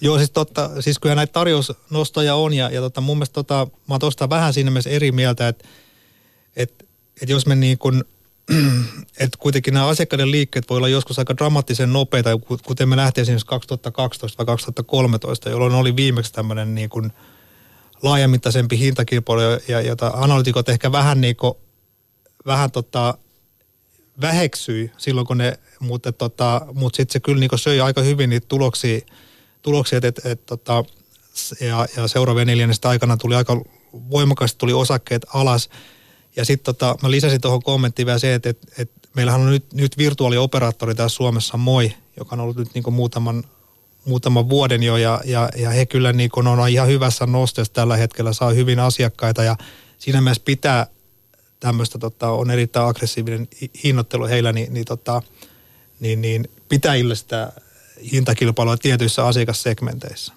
Joo, siis totta, siis kyllä näitä tarjousnostoja on ja, ja tota, mun mielestä tota, mä oon tuosta vähän siinä mielessä eri mieltä, että et, et jos me niin kuin, että kuitenkin nämä asiakkaiden liikkeet voi olla joskus aika dramaattisen nopeita, kuten me nähtiin esimerkiksi 2012 vai 2013, jolloin oli viimeksi tämmöinen niin kuin – laajamittaisempi hintakilpailu, ja, jota analytikot ehkä vähän, niin kuin, vähän tota, väheksyi silloin, kun ne, mutta, tota, mutta sitten se kyllä niin söi aika hyvin niitä tuloksia, tuloksia et, et, tota, ja, ja seuraavien neljännestä aikana tuli aika voimakkaasti tuli osakkeet alas. Ja sitten tota, mä lisäsin tuohon kommenttiin vielä se, että et, et meillähän on nyt, nyt virtuaalioperaattori tässä Suomessa Moi, joka on ollut nyt niin muutaman muutaman vuoden jo ja, ja, ja he kyllä niin on ihan hyvässä nosteessa tällä hetkellä, saa hyvin asiakkaita ja siinä mielessä pitää tämmöistä, tota, on erittäin aggressiivinen hinnoittelu heillä, niin, niin, tota, niin, niin pitää sitä hintakilpailua tietyissä asiakassegmenteissä.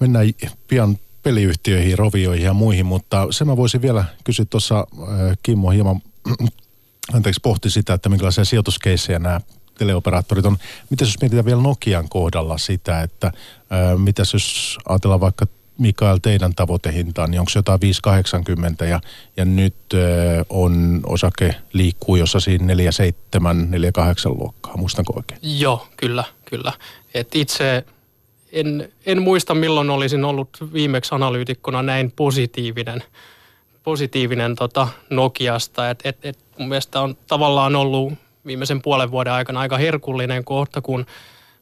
Mennään pian peliyhtiöihin, rovioihin ja muihin, mutta se mä voisin vielä kysyä tuossa, äh, Kimmo hieman anteeksi, pohti sitä, että minkälaisia sijoituskeissejä nämä teleoperaattorit on. Mitä jos mietitään vielä Nokian kohdalla sitä, että ää, mitäs jos ajatellaan vaikka Mikael teidän tavoitehintaa, niin onko se jotain 580 ja, ja nyt ää, on osake liikkuu jossa siinä 47, 48 luokkaa, muistanko oikein? Joo, kyllä, kyllä. Et itse en, en muista milloin olisin ollut viimeksi analyytikkona näin positiivinen, positiivinen tota Nokiasta. Et, et, et mun mielestä on tavallaan ollut viimeisen puolen vuoden aikana aika herkullinen kohta, kun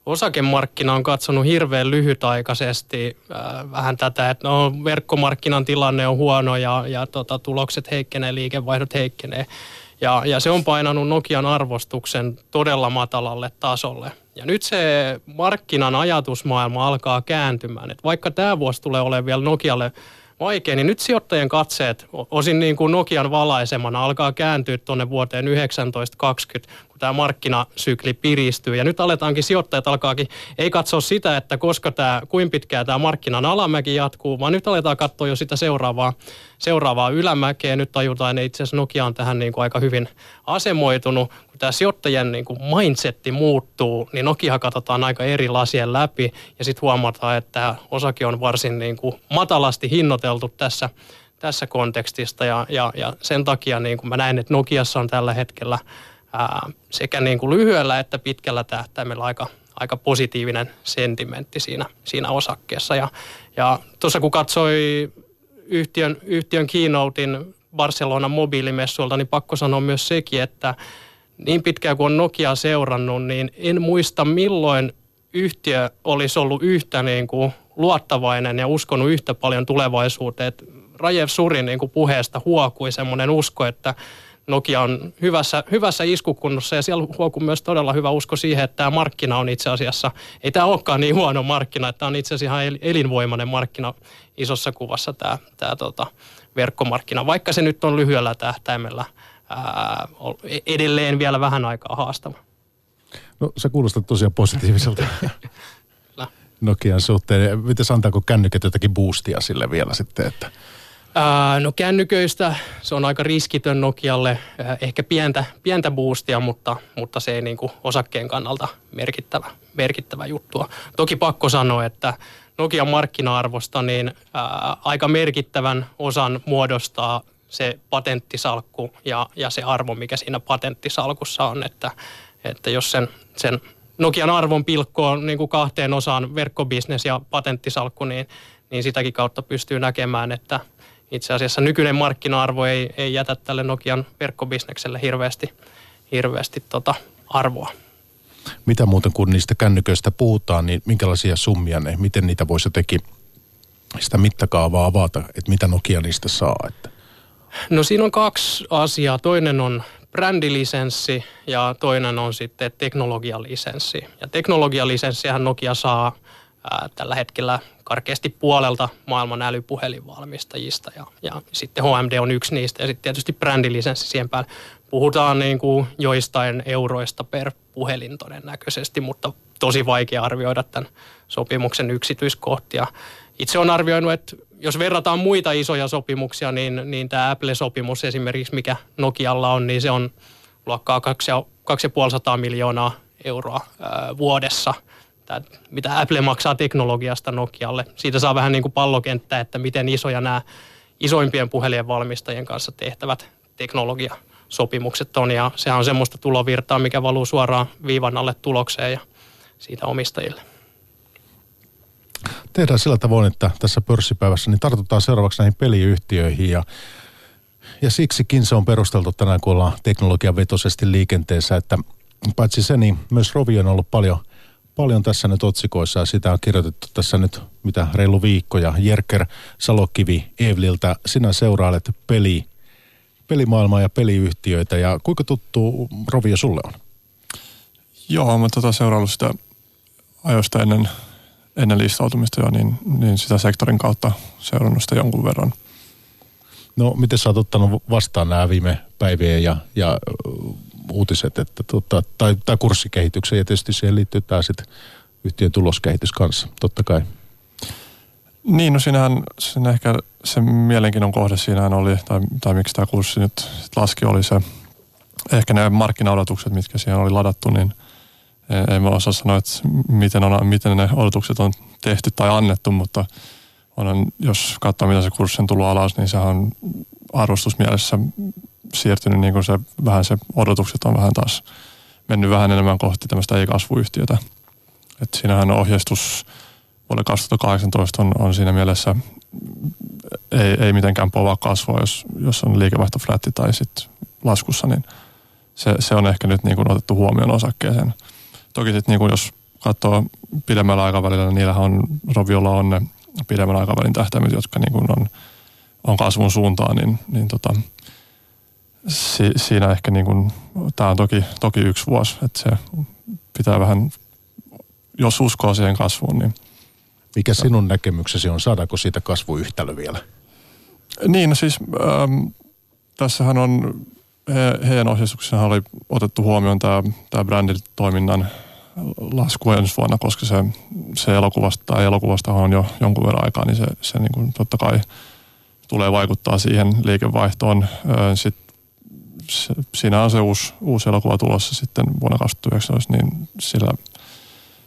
osakemarkkina on katsonut hirveän lyhytaikaisesti äh, vähän tätä, että no, verkkomarkkinan tilanne on huono ja, ja tota, tulokset heikkenee, liikevaihdot heikkenee. Ja, ja se on painanut Nokian arvostuksen todella matalalle tasolle. Ja nyt se markkinan ajatusmaailma alkaa kääntymään. Et vaikka tämä vuosi tulee olemaan vielä Nokialle vaikea, niin nyt sijoittajien katseet osin niin kuin Nokian valaisemana alkaa kääntyä tuonne vuoteen 1920, kun tämä markkinasykli piristyy. Ja nyt aletaankin, sijoittajat alkaakin, ei katsoa sitä, että koska tämä, kuin pitkään tämä markkinan alamäki jatkuu, vaan nyt aletaan katsoa jo sitä seuraavaa, seuraavaa ylämäkeä. Nyt tajutaan, että itse asiassa Nokia on tähän niin kuin aika hyvin asemoitunut. Kun tämä sijoittajien niin kuin mindsetti muuttuu, niin Nokia katsotaan aika eri lasien läpi ja sitten huomataan, että osake on varsin niin kuin matalasti hinnoiteltu tässä, tässä kontekstista ja, ja, ja sen takia niin kuin mä näen, että Nokiassa on tällä hetkellä – sekä niin kuin lyhyellä että pitkällä tähtäimellä aika, aika positiivinen sentimentti siinä, siinä osakkeessa. Ja, ja tuossa kun katsoi yhtiön, yhtiön keynotein Barcelonan mobiilimessuilta, niin pakko sanoa myös sekin, että niin pitkään kuin on Nokia seurannut, niin en muista milloin yhtiö olisi ollut yhtä niin kuin luottavainen ja uskonut yhtä paljon tulevaisuuteen. Rajev Surin niin kuin puheesta huokui semmoinen usko, että Nokia on hyvässä, hyvässä iskukunnossa ja siellä huokuu myös todella hyvä usko siihen, että tämä markkina on itse asiassa, ei tämä olekaan niin huono markkina, että tämä on itse asiassa ihan elinvoimainen markkina isossa kuvassa tämä, tämä tota, verkkomarkkina, vaikka se nyt on lyhyellä tähtäimellä ää, edelleen vielä vähän aikaa haastava. No se kuulostaa tosiaan positiiviselta Nokian suhteen. Miten antaako kännykät jotakin boostia sille vielä sitten, että No kännyköistä se on aika riskitön Nokialle, ehkä pientä, pientä boostia, mutta, mutta se ei niin kuin osakkeen kannalta merkittävä, merkittävä juttua. Toki pakko sanoa, että Nokian markkina-arvosta niin ää, aika merkittävän osan muodostaa se patenttisalkku ja, ja se arvo, mikä siinä patenttisalkussa on, että, että jos sen, sen Nokian arvon pilkkoo niin kuin kahteen osaan verkkobisnes ja patenttisalkku, niin, niin sitäkin kautta pystyy näkemään, että – itse asiassa nykyinen markkina-arvo ei, ei jätä tälle Nokian verkkobisnekselle hirveästi, hirveästi tota arvoa. Mitä muuten kun niistä kännyköistä puhutaan, niin minkälaisia summia ne, miten niitä voisi jotenkin sitä mittakaavaa avata, että mitä Nokia niistä saa? Että? No siinä on kaksi asiaa. Toinen on brändilisenssi ja toinen on sitten teknologialisenssi. Ja teknologialisenssihän Nokia saa ää, tällä hetkellä karkeasti puolelta maailman älypuhelinvalmistajista ja, ja sitten HMD on yksi niistä ja sitten tietysti brändilisenssi siihen päälle. Puhutaan niin kuin joistain euroista per puhelin todennäköisesti, mutta tosi vaikea arvioida tämän sopimuksen yksityiskohtia. Itse on arvioinut, että jos verrataan muita isoja sopimuksia, niin, niin tämä Apple-sopimus esimerkiksi, mikä Nokialla on, niin se on luokkaa 2,5 miljoonaa euroa ää, vuodessa – että mitä Apple maksaa teknologiasta Nokialle. Siitä saa vähän niin kuin pallokenttää, että miten isoja nämä isoimpien puhelien valmistajien kanssa tehtävät teknologiasopimukset on. Ja sehän on semmoista tulovirtaa, mikä valuu suoraan viivan alle tulokseen ja siitä omistajille. Tehdään sillä tavoin, että tässä pörssipäivässä niin tartutaan seuraavaksi näihin peliyhtiöihin ja ja siksikin se on perusteltu tänään, kun ollaan teknologiavetoisesti liikenteessä, että paitsi se, niin myös Rovi on ollut paljon – paljon tässä nyt otsikoissa ja sitä on kirjoitettu tässä nyt mitä reilu viikko. Ja Jerker Salokivi Evliltä, sinä seurailet peli, pelimaailmaa ja peliyhtiöitä ja kuinka tuttu Rovio sulle on? Joo, mä tota seuraillut sitä ajoista ennen, ennen listautumista jo, niin, niin sitä sektorin kautta seurannut sitä jonkun verran. No, miten sä oot ottanut vastaan nämä viime päivien ja, ja uutiset, että tota, tai, tai kurssikehityksen ja tietysti siihen liittyy tämä sitten yhtiön tuloskehitys kanssa, totta kai. Niin, no siinähän, siinä ehkä se mielenkiinnon kohde siinähän oli, tai, tai miksi tämä kurssi nyt sit laski, oli se, ehkä ne markkinaodotukset, mitkä siihen oli ladattu, niin en mä osaa sanoa, että miten, on, miten ne odotukset on tehty tai annettu, mutta on, jos katsoo, mitä se kurssi on tullut alas, niin sehän on arvostusmielessä siirtynyt niin kuin se, vähän se odotukset on vähän taas mennyt vähän enemmän kohti tämmöistä ei-kasvuyhtiötä. Et siinähän ohjeistus vuonna 2018 on, on siinä mielessä ei, ei mitenkään povaa kasvua, jos, jos on liikevaihto flätti tai sitten laskussa, niin se, se, on ehkä nyt niin kuin otettu huomioon osakkeeseen. Toki sitten niin jos katsoo pidemmällä aikavälillä, niin niillähän on, Roviolla on ne pidemmän aikavälin tähtäimet, jotka niin kuin on, on kasvun suuntaan, niin, niin tota, si, siinä ehkä niin kuin, tämä on toki, toki yksi vuosi, että se pitää vähän, jos uskoo siihen kasvuun, niin mikä sinun näkemyksesi on, saadaanko siitä kasvuyhtälö vielä? Niin, no siis ähm, tässähän on he, heidän ohjeistuksena oli otettu huomioon tämä, tämä bränditoiminnan lasku ensi vuonna, koska se, se elokuvasta tai elokuvasta on jo jonkun verran aikaa, niin se, se niin kuin totta kai tulee vaikuttaa siihen liikevaihtoon. Sitten siinä on se uusi, uusi elokuva tulossa sitten vuonna 2019, niin sillä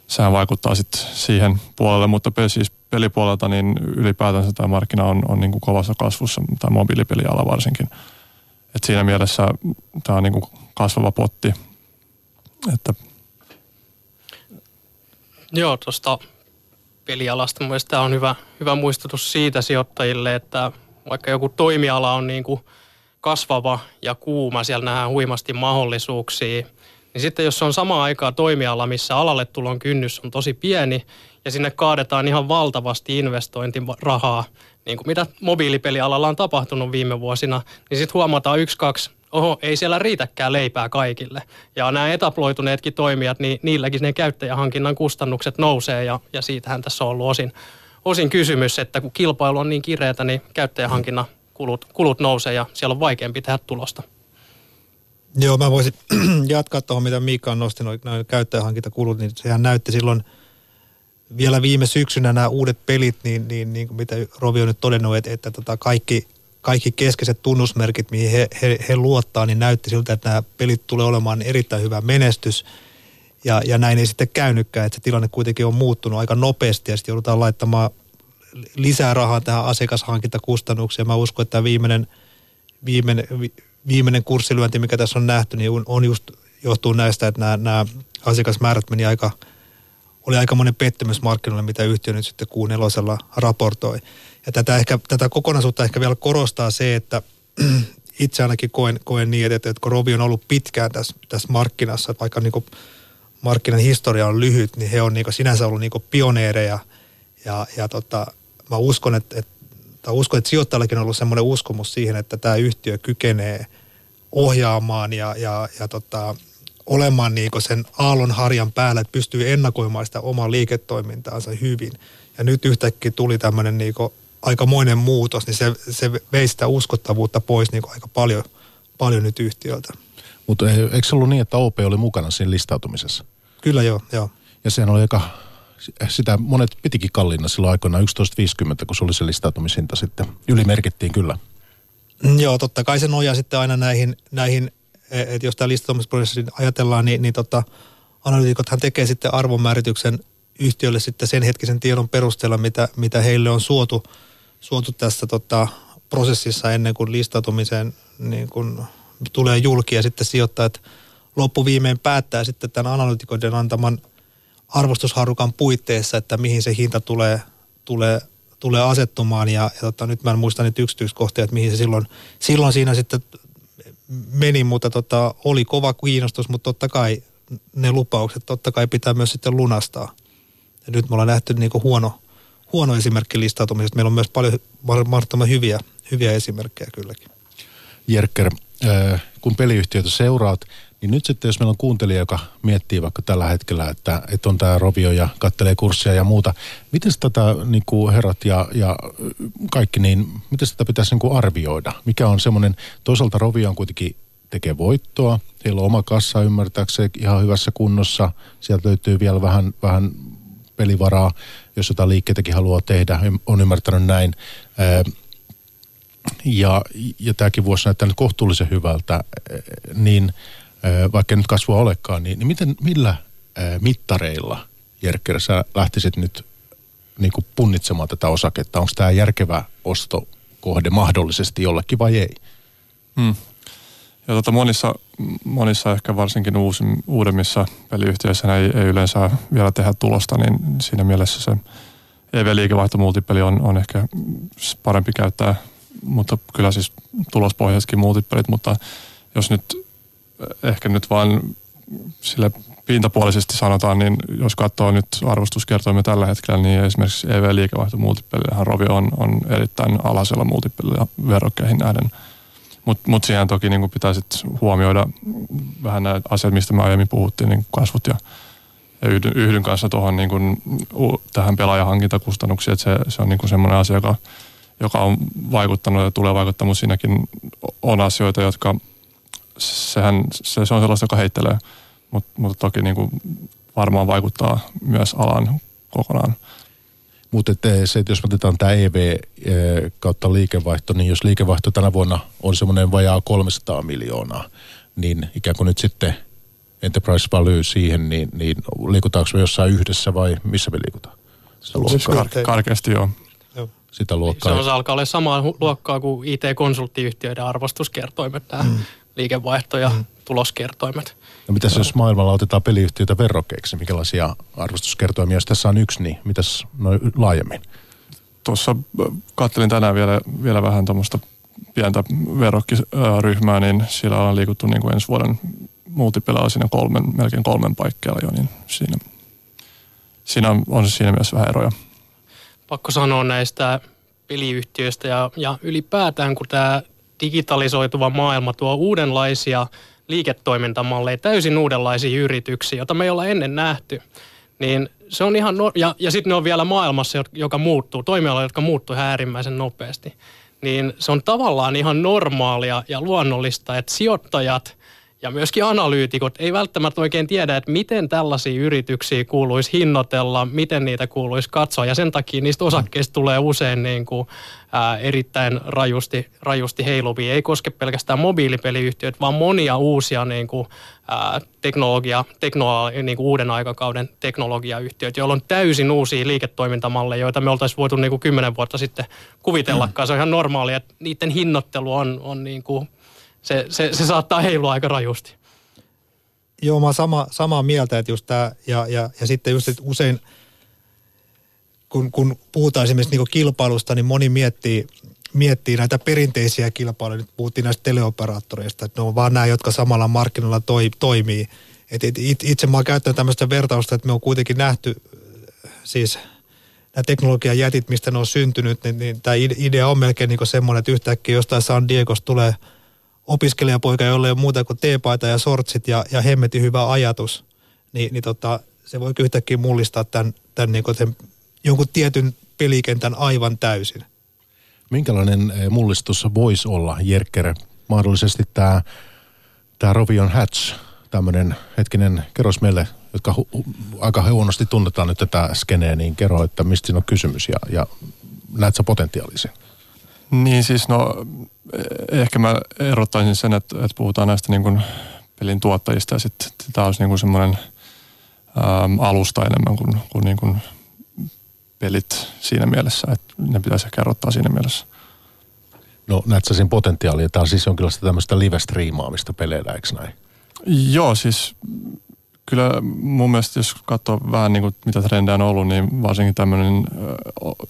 sehän vaikuttaa sitten siihen puolelle, mutta siis pelipuolelta niin ylipäätänsä tämä markkina on, on niin kuin kovassa kasvussa, tai mobiilipeliala varsinkin. Et siinä mielessä tämä on niin kuin kasvava potti. Että Joo, tuosta pelialasta mielestäni tämä on hyvä, hyvä muistutus siitä sijoittajille, että vaikka joku toimiala on niin kuin kasvava ja kuuma, siellä nähdään huimasti mahdollisuuksia, niin sitten jos on sama aikaa toimiala, missä alalle tulon kynnys on tosi pieni ja sinne kaadetaan ihan valtavasti investointirahaa, niin kuin mitä mobiilipelialalla on tapahtunut viime vuosina, niin sitten huomataan yksi, kaksi oho, ei siellä riitäkään leipää kaikille. Ja nämä etaploituneetkin toimijat, niin niilläkin ne käyttäjähankinnan kustannukset nousee ja, ja siitähän tässä on ollut osin, osin kysymys, että kun kilpailu on niin kireätä, niin käyttäjähankinnan kulut, kulut nousee ja siellä on vaikeampi tehdä tulosta. Joo, mä voisin jatkaa tuohon, mitä Miika nosti, noin käyttäjähankintakulut, niin sehän näytti silloin vielä viime syksynä nämä uudet pelit, niin, niin, niin mitä Rovi on nyt todennut, että, että tota kaikki kaikki keskeiset tunnusmerkit, mihin he, he, he luottaa, niin näytti siltä, että nämä pelit tulee olemaan erittäin hyvä menestys. Ja, ja näin ei sitten käynytkään, että se tilanne kuitenkin on muuttunut aika nopeasti ja sitten joudutaan laittamaan lisää rahaa tähän asiakashankintakustannuksiin. Mä uskon, että tämä viimeinen, viimeinen, viimeinen kurssilyönti, mikä tässä on nähty, niin on just johtuu näistä, että nämä, nämä asiakasmäärät meni aika, oli aika monen pettymys markkinoille, mitä yhtiö nyt sitten kuun nelosella raportoi. Ja tätä, ehkä, tätä kokonaisuutta ehkä vielä korostaa se, että itse ainakin koen, koen niin, että, että kun Rovi on ollut pitkään tässä, tässä markkinassa, että vaikka niin markkinan historia on lyhyt, niin he on niin sinänsä ollut niin pioneereja. Ja, ja tota, mä uskon, että, että, tai uskon, että sijoittajallakin on ollut semmoinen uskomus siihen, että tämä yhtiö kykenee ohjaamaan ja, ja, ja tota, olemaan niin sen aallon harjan päällä, että pystyy ennakoimaan sitä omaa liiketoimintaansa hyvin. Ja nyt yhtäkkiä tuli tämmöinen niin aikamoinen muutos, niin se, se vei sitä uskottavuutta pois niin aika paljon, paljon nyt yhtiöltä. Mutta eikö se ollut niin, että OP oli mukana siinä listautumisessa? Kyllä joo, joo. Ja sehän oli aika, sitä monet pitikin kalliina silloin aikoina 11.50, kun se oli se listautumishinta sitten. Ylimerkittiin kyllä. Joo, totta kai se nojaa sitten aina näihin, näihin että jos tämä listautumisprosessi ajatellaan, niin, niin tota, analytikothan tekee sitten arvonmäärityksen yhtiölle sitten sen hetkisen tiedon perusteella, mitä, mitä heille on suotu, suotu tässä tota, prosessissa ennen kuin listautumiseen niin kuin tulee julki ja sitten sijoittajat loppuviimein päättää sitten tämän analytikoiden antaman arvostusharukan puitteissa, että mihin se hinta tulee, tulee, tulee asettumaan. Ja, ja tota, nyt mä en muista niitä yksityiskohtia, että mihin se silloin, silloin siinä sitten meni, mutta tota, oli kova kiinnostus, mutta totta kai ne lupaukset totta kai pitää myös sitten lunastaa. Ja nyt me ollaan nähty niin kuin huono, huono esimerkki listautumisesta. Meillä on myös paljon mahdottoman hyviä, hyviä esimerkkejä kylläkin. Jerker, äh, kun peliyhtiöitä seuraat, niin nyt sitten jos meillä on kuuntelija, joka miettii vaikka tällä hetkellä, että, että on tämä Rovio ja kattelee kurssia ja muuta, miten tätä niin kuin herrat ja, ja kaikki, niin miten sitä pitäisi niin kuin arvioida? Mikä on semmoinen, toisaalta Rovio on kuitenkin tekee voittoa, heillä on oma kassa ymmärtääkseen ihan hyvässä kunnossa, sieltä löytyy vielä vähän, vähän pelivaraa, jos jotain liikkeitäkin haluaa tehdä, on ymmärtänyt näin. Ja, ja tämäkin vuosi näyttää nyt kohtuullisen hyvältä, niin vaikka nyt kasvua olekaan, niin, niin miten, millä mittareilla, Jerker, sä lähtisit nyt niin kuin punnitsemaan tätä osaketta? Onko tämä järkevä ostokohde mahdollisesti jollekin vai ei? Hmm. Ja tota monissa, monissa ehkä varsinkin uusi, uudemmissa peliyhtiöissä ei, ei yleensä vielä tehdä tulosta, niin siinä mielessä se EV-liikevaihtomultipeli on, on ehkä parempi käyttää, mutta kyllä siis tulospohjaisetkin multipelit, mutta jos nyt ehkä nyt vaan sille pintapuolisesti sanotaan, niin jos katsoo nyt arvostuskertoimia tällä hetkellä, niin esimerkiksi EV-liikevaihtomultipelillähän Rovi on, on erittäin alhaisella multipelillä verrokkeihin näiden – mutta mut siihen toki niin pitää sit huomioida vähän näitä asiat, mistä me aiemmin puhuttiin, niin kasvut ja, ja yhdyn, yhdyn kanssa tuohon niin tähän pelaajahankintakustannuksiin, että se, se on niin semmoinen asia, joka, joka on vaikuttanut ja tulee vaikuttamaan, siinäkin on asioita, jotka sehän se, se on sellaista, joka heittelee, Mut, mutta toki niin kuin varmaan vaikuttaa myös alan kokonaan. Mutta se, että jos otetaan tämä EV e, kautta liikevaihto, niin jos liikevaihto tänä vuonna on semmoinen vajaa 300 miljoonaa, niin ikään kuin nyt sitten enterprise value siihen, niin, niin liikutaanko me jossain yhdessä vai missä me liikutaan? Sitä luokkaa. Kar- karkeasti joo. Sitä luokkaa. Se on, alkaa olla samaa luokkaa kuin IT-konsulttiyhtiöiden arvostuskertoimet, nämä mm. Liikevaihto- ja mm. tuloskertoimet. No mitäs jos maailmalla otetaan peliyhtiöitä verrokeiksi, mikälaisia arvostuskertoimia, jos tässä on yksi, niin mitäs noin laajemmin? Tuossa kattelin tänään vielä, vielä vähän tuommoista pientä verrokkiryhmää, niin siellä on liikuttu niin kuin ensi vuoden multipelaa siinä kolmen, melkein kolmen paikkeilla jo, niin siinä, siinä on, on siinä myös vähän eroja. Pakko sanoa näistä peliyhtiöistä ja, ja ylipäätään, kun tämä digitalisoituva maailma tuo uudenlaisia liiketoimintamalleja, täysin uudenlaisia yrityksiä, joita me ei olla ennen nähty, niin se on ihan, no- ja, ja sitten ne on vielä maailmassa, joka muuttuu, toimialoja, jotka muuttuu äärimmäisen nopeasti. Niin se on tavallaan ihan normaalia ja luonnollista, että sijoittajat – ja myöskin analyytikot ei välttämättä oikein tiedä, että miten tällaisia yrityksiä kuuluisi hinnoitella, miten niitä kuuluisi katsoa. Ja sen takia niistä osakkeista tulee usein niin kuin, ää, erittäin rajusti, rajusti heiluvia. Ei koske pelkästään mobiilipeliyhtiöt, vaan monia uusia niin kuin, ää, teknologia, teknologia, niin kuin uuden aikakauden teknologiayhtiöt, joilla on täysin uusia liiketoimintamalleja, joita me oltaisiin voitu niin kuin kymmenen vuotta sitten kuvitellakaan. Se on ihan normaalia, että niiden hinnoittelu on, on niin kuin – se, se, se saattaa heilua aika rajusti. Joo, mä sama, samaa mieltä, että just tää, ja, ja, ja sitten just, että usein kun, kun puhutaan esimerkiksi niin kilpailusta, niin moni miettii, miettii näitä perinteisiä kilpailuja. Nyt puhuttiin näistä teleoperaattoreista, että ne on vaan nämä, jotka samalla markkinoilla toi, toimii. Et, itse mä oon käyttänyt tämmöistä vertausta, että me on kuitenkin nähty siis nämä teknologian jätit, mistä ne on syntynyt, niin, niin tämä idea on melkein niin semmoinen, että yhtäkkiä jostain San Diegosta tulee – opiskelijapoika, jolla ei ole muuta kuin teepaita ja sortsit ja, ja hemmetin hyvä ajatus, niin, niin tota, se voi yhtäkkiä mullistaa tämän, tämän niin jonkun tietyn pelikentän aivan täysin. Minkälainen eh, mullistus voisi olla, Jerker? Mahdollisesti tämä, tämä Rovion Hatch, tämmöinen hetkinen, kerros meille, jotka hu, hu, aika huonosti tunnetaan nyt tätä skeneä, niin kerro, että mistä siinä on kysymys ja, ja näet sä potentiaalisen? Niin siis no ehkä mä erottaisin sen, että, että puhutaan näistä niin kuin pelin tuottajista ja sitten tämä olisi niin kuin semmoinen äm, alusta enemmän kuin, kuin, niin kuin pelit siinä mielessä, että ne pitäisi ehkä erottaa siinä mielessä. No näet sä siinä potentiaalia? Tämä on siis jonkinlaista tämmöistä live-striimaamista peleillä, eikö näin? Joo, siis kyllä mun mielestä jos katsoo vähän niin kuin mitä trendejä on ollut, niin varsinkin tämmöinen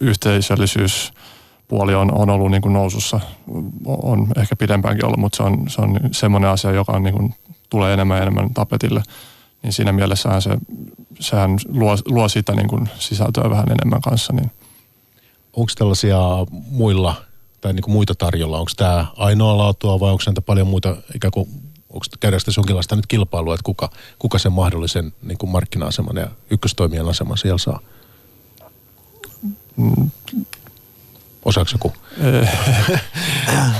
yhteisöllisyys – puoli on, on ollut niin kuin nousussa, on ehkä pidempäänkin ollut, mutta se on, se on semmoinen asia, joka on niin kuin, tulee enemmän ja enemmän tapetille. Niin siinä mielessähän se, sehän luo, luo sitä niin kuin sisältöä vähän enemmän kanssa. Niin. Onko tällaisia muilla tai niin kuin muita tarjolla? Onko tämä ainoa laatua vai onko näitä paljon muita ikään kuin onko käydäänkö tässä jonkinlaista nyt kilpailua, että kuka, kuka sen mahdollisen niin kuin markkina-aseman ja ykköstoimijan aseman siellä saa? Mm, Osaako joku?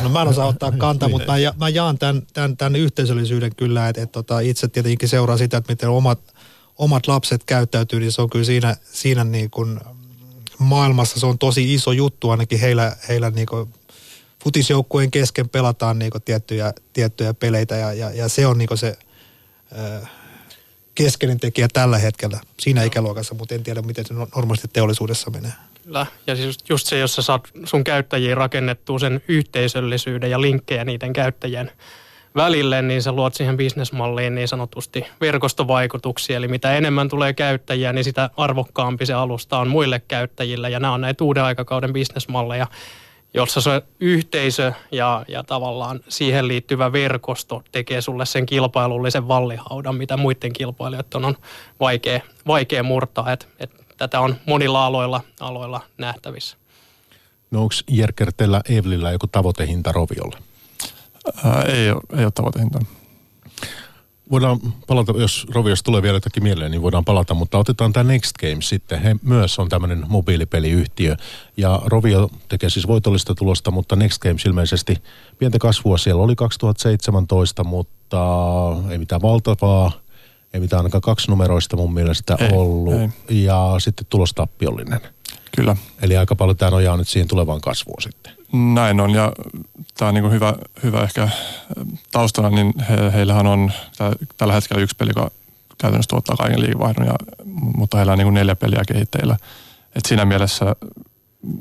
no mä en osaa ottaa kantaa, mutta mä, ja, mä jaan tämän, tämän, tämän yhteisöllisyyden kyllä, että, että tota, itse tietenkin seuraa sitä, että miten omat, omat lapset käyttäytyy, niin se on kyllä siinä, siinä niin kuin maailmassa se on tosi iso juttu, ainakin heillä, heillä niin kuin futisjoukkueen kesken pelataan niin kuin tiettyjä, tiettyjä peleitä ja, ja, ja se on niin kuin se ö, keskeinen tekijä tällä hetkellä siinä ikäluokassa, mutta en tiedä miten se normaalisti teollisuudessa menee. Kyllä, ja siis just se, jos sä saat sun käyttäjiin rakennettua sen yhteisöllisyyden ja linkkejä niiden käyttäjien välille, niin sä luot siihen bisnesmalliin niin sanotusti verkostovaikutuksia. Eli mitä enemmän tulee käyttäjiä, niin sitä arvokkaampi se alusta on muille käyttäjille. Ja nämä on näitä uuden aikakauden bisnesmalleja, jossa se yhteisö ja, ja tavallaan siihen liittyvä verkosto tekee sulle sen kilpailullisen vallihaudan, mitä muiden kilpailijoiden on vaikea, vaikea murtaa. Et, et tätä on monilla aloilla, aloilla nähtävissä. No onko Jerker teillä Evelillä joku tavoitehinta Roviolle? Ää, ei, ole, ei ole tavoitehinta. Voidaan palata, jos Roviosta tulee vielä jotakin mieleen, niin voidaan palata, mutta otetaan tämä Next Games sitten. He myös on tämmöinen mobiilipeliyhtiö ja Rovio tekee siis voitollista tulosta, mutta Next Games ilmeisesti pientä kasvua siellä oli 2017, mutta ei mitään valtavaa, ei mitään ainakaan kaksinumeroista mun mielestä Ei, ollut. ei. Ja sitten tulostappiollinen. Kyllä, Eli aika paljon tämä nojaa nyt siihen tulevaan kasvuun sitten. näin on. Ja tämä on niin hyvä, hyvä ehkä äh, taustana, niin he, heillähän on tää, tällä hetkellä yksi peli, joka käytännössä tuottaa kaiken liikevaihdon, ja, mutta heillä on niin neljä peliä kehitteillä. Et siinä mielessä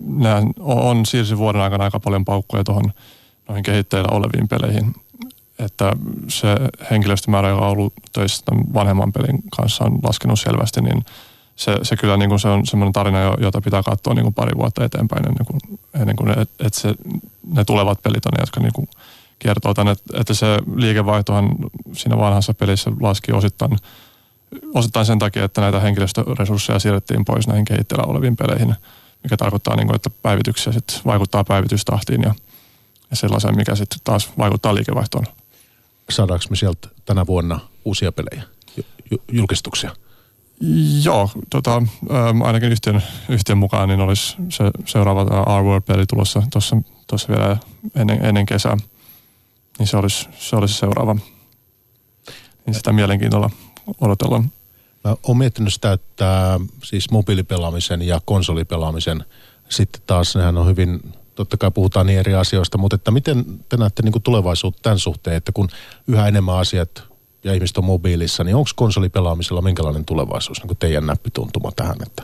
nämä on, on siirsi vuoden aikana aika paljon paukkuja tuohon noihin kehitteillä oleviin peleihin. Että se henkilöstömäärä, joka on ollut töissä tämän vanhemman pelin kanssa, on laskenut selvästi, niin se, se kyllä niin kuin se on semmoinen tarina, jo- jota pitää katsoa niin kuin pari vuotta eteenpäin ennen kuin, ennen kuin et, et se, ne tulevat pelit on ne, jotka niin kuin kertoo tänne, että, että se liikevaihtohan siinä vanhassa pelissä laski osittain, osittain sen takia, että näitä henkilöstöresursseja siirrettiin pois näihin kehitteillä oleviin peleihin, mikä tarkoittaa, niin kuin, että päivityksiä sit vaikuttaa päivitystahtiin ja, ja sellaiseen, mikä sitten taas vaikuttaa liikevaihtoon. Saadaanko me sieltä tänä vuonna uusia pelejä, ju- ju- julkistuksia? Joo, tota, ähm, ainakin yhtiön, yhtiön mukaan niin olisi se seuraava tämä R-World-peli tulossa tuossa, tuossa vielä ennen, ennen kesää. Niin se olisi, se olisi seuraava. Niin sitä mielenkiinnolla odotellaan. Mä oon miettinyt sitä, että siis mobiilipelaamisen ja konsolipelaamisen sitten taas nehän on hyvin, totta kai puhutaan niin eri asioista, mutta että miten te näette niin tulevaisuutta tämän suhteen, että kun yhä enemmän asiat ja ihmiset on mobiilissa, niin onko konsolipelaamisella minkälainen tulevaisuus, niin kuin teidän näppituntuma tähän, että?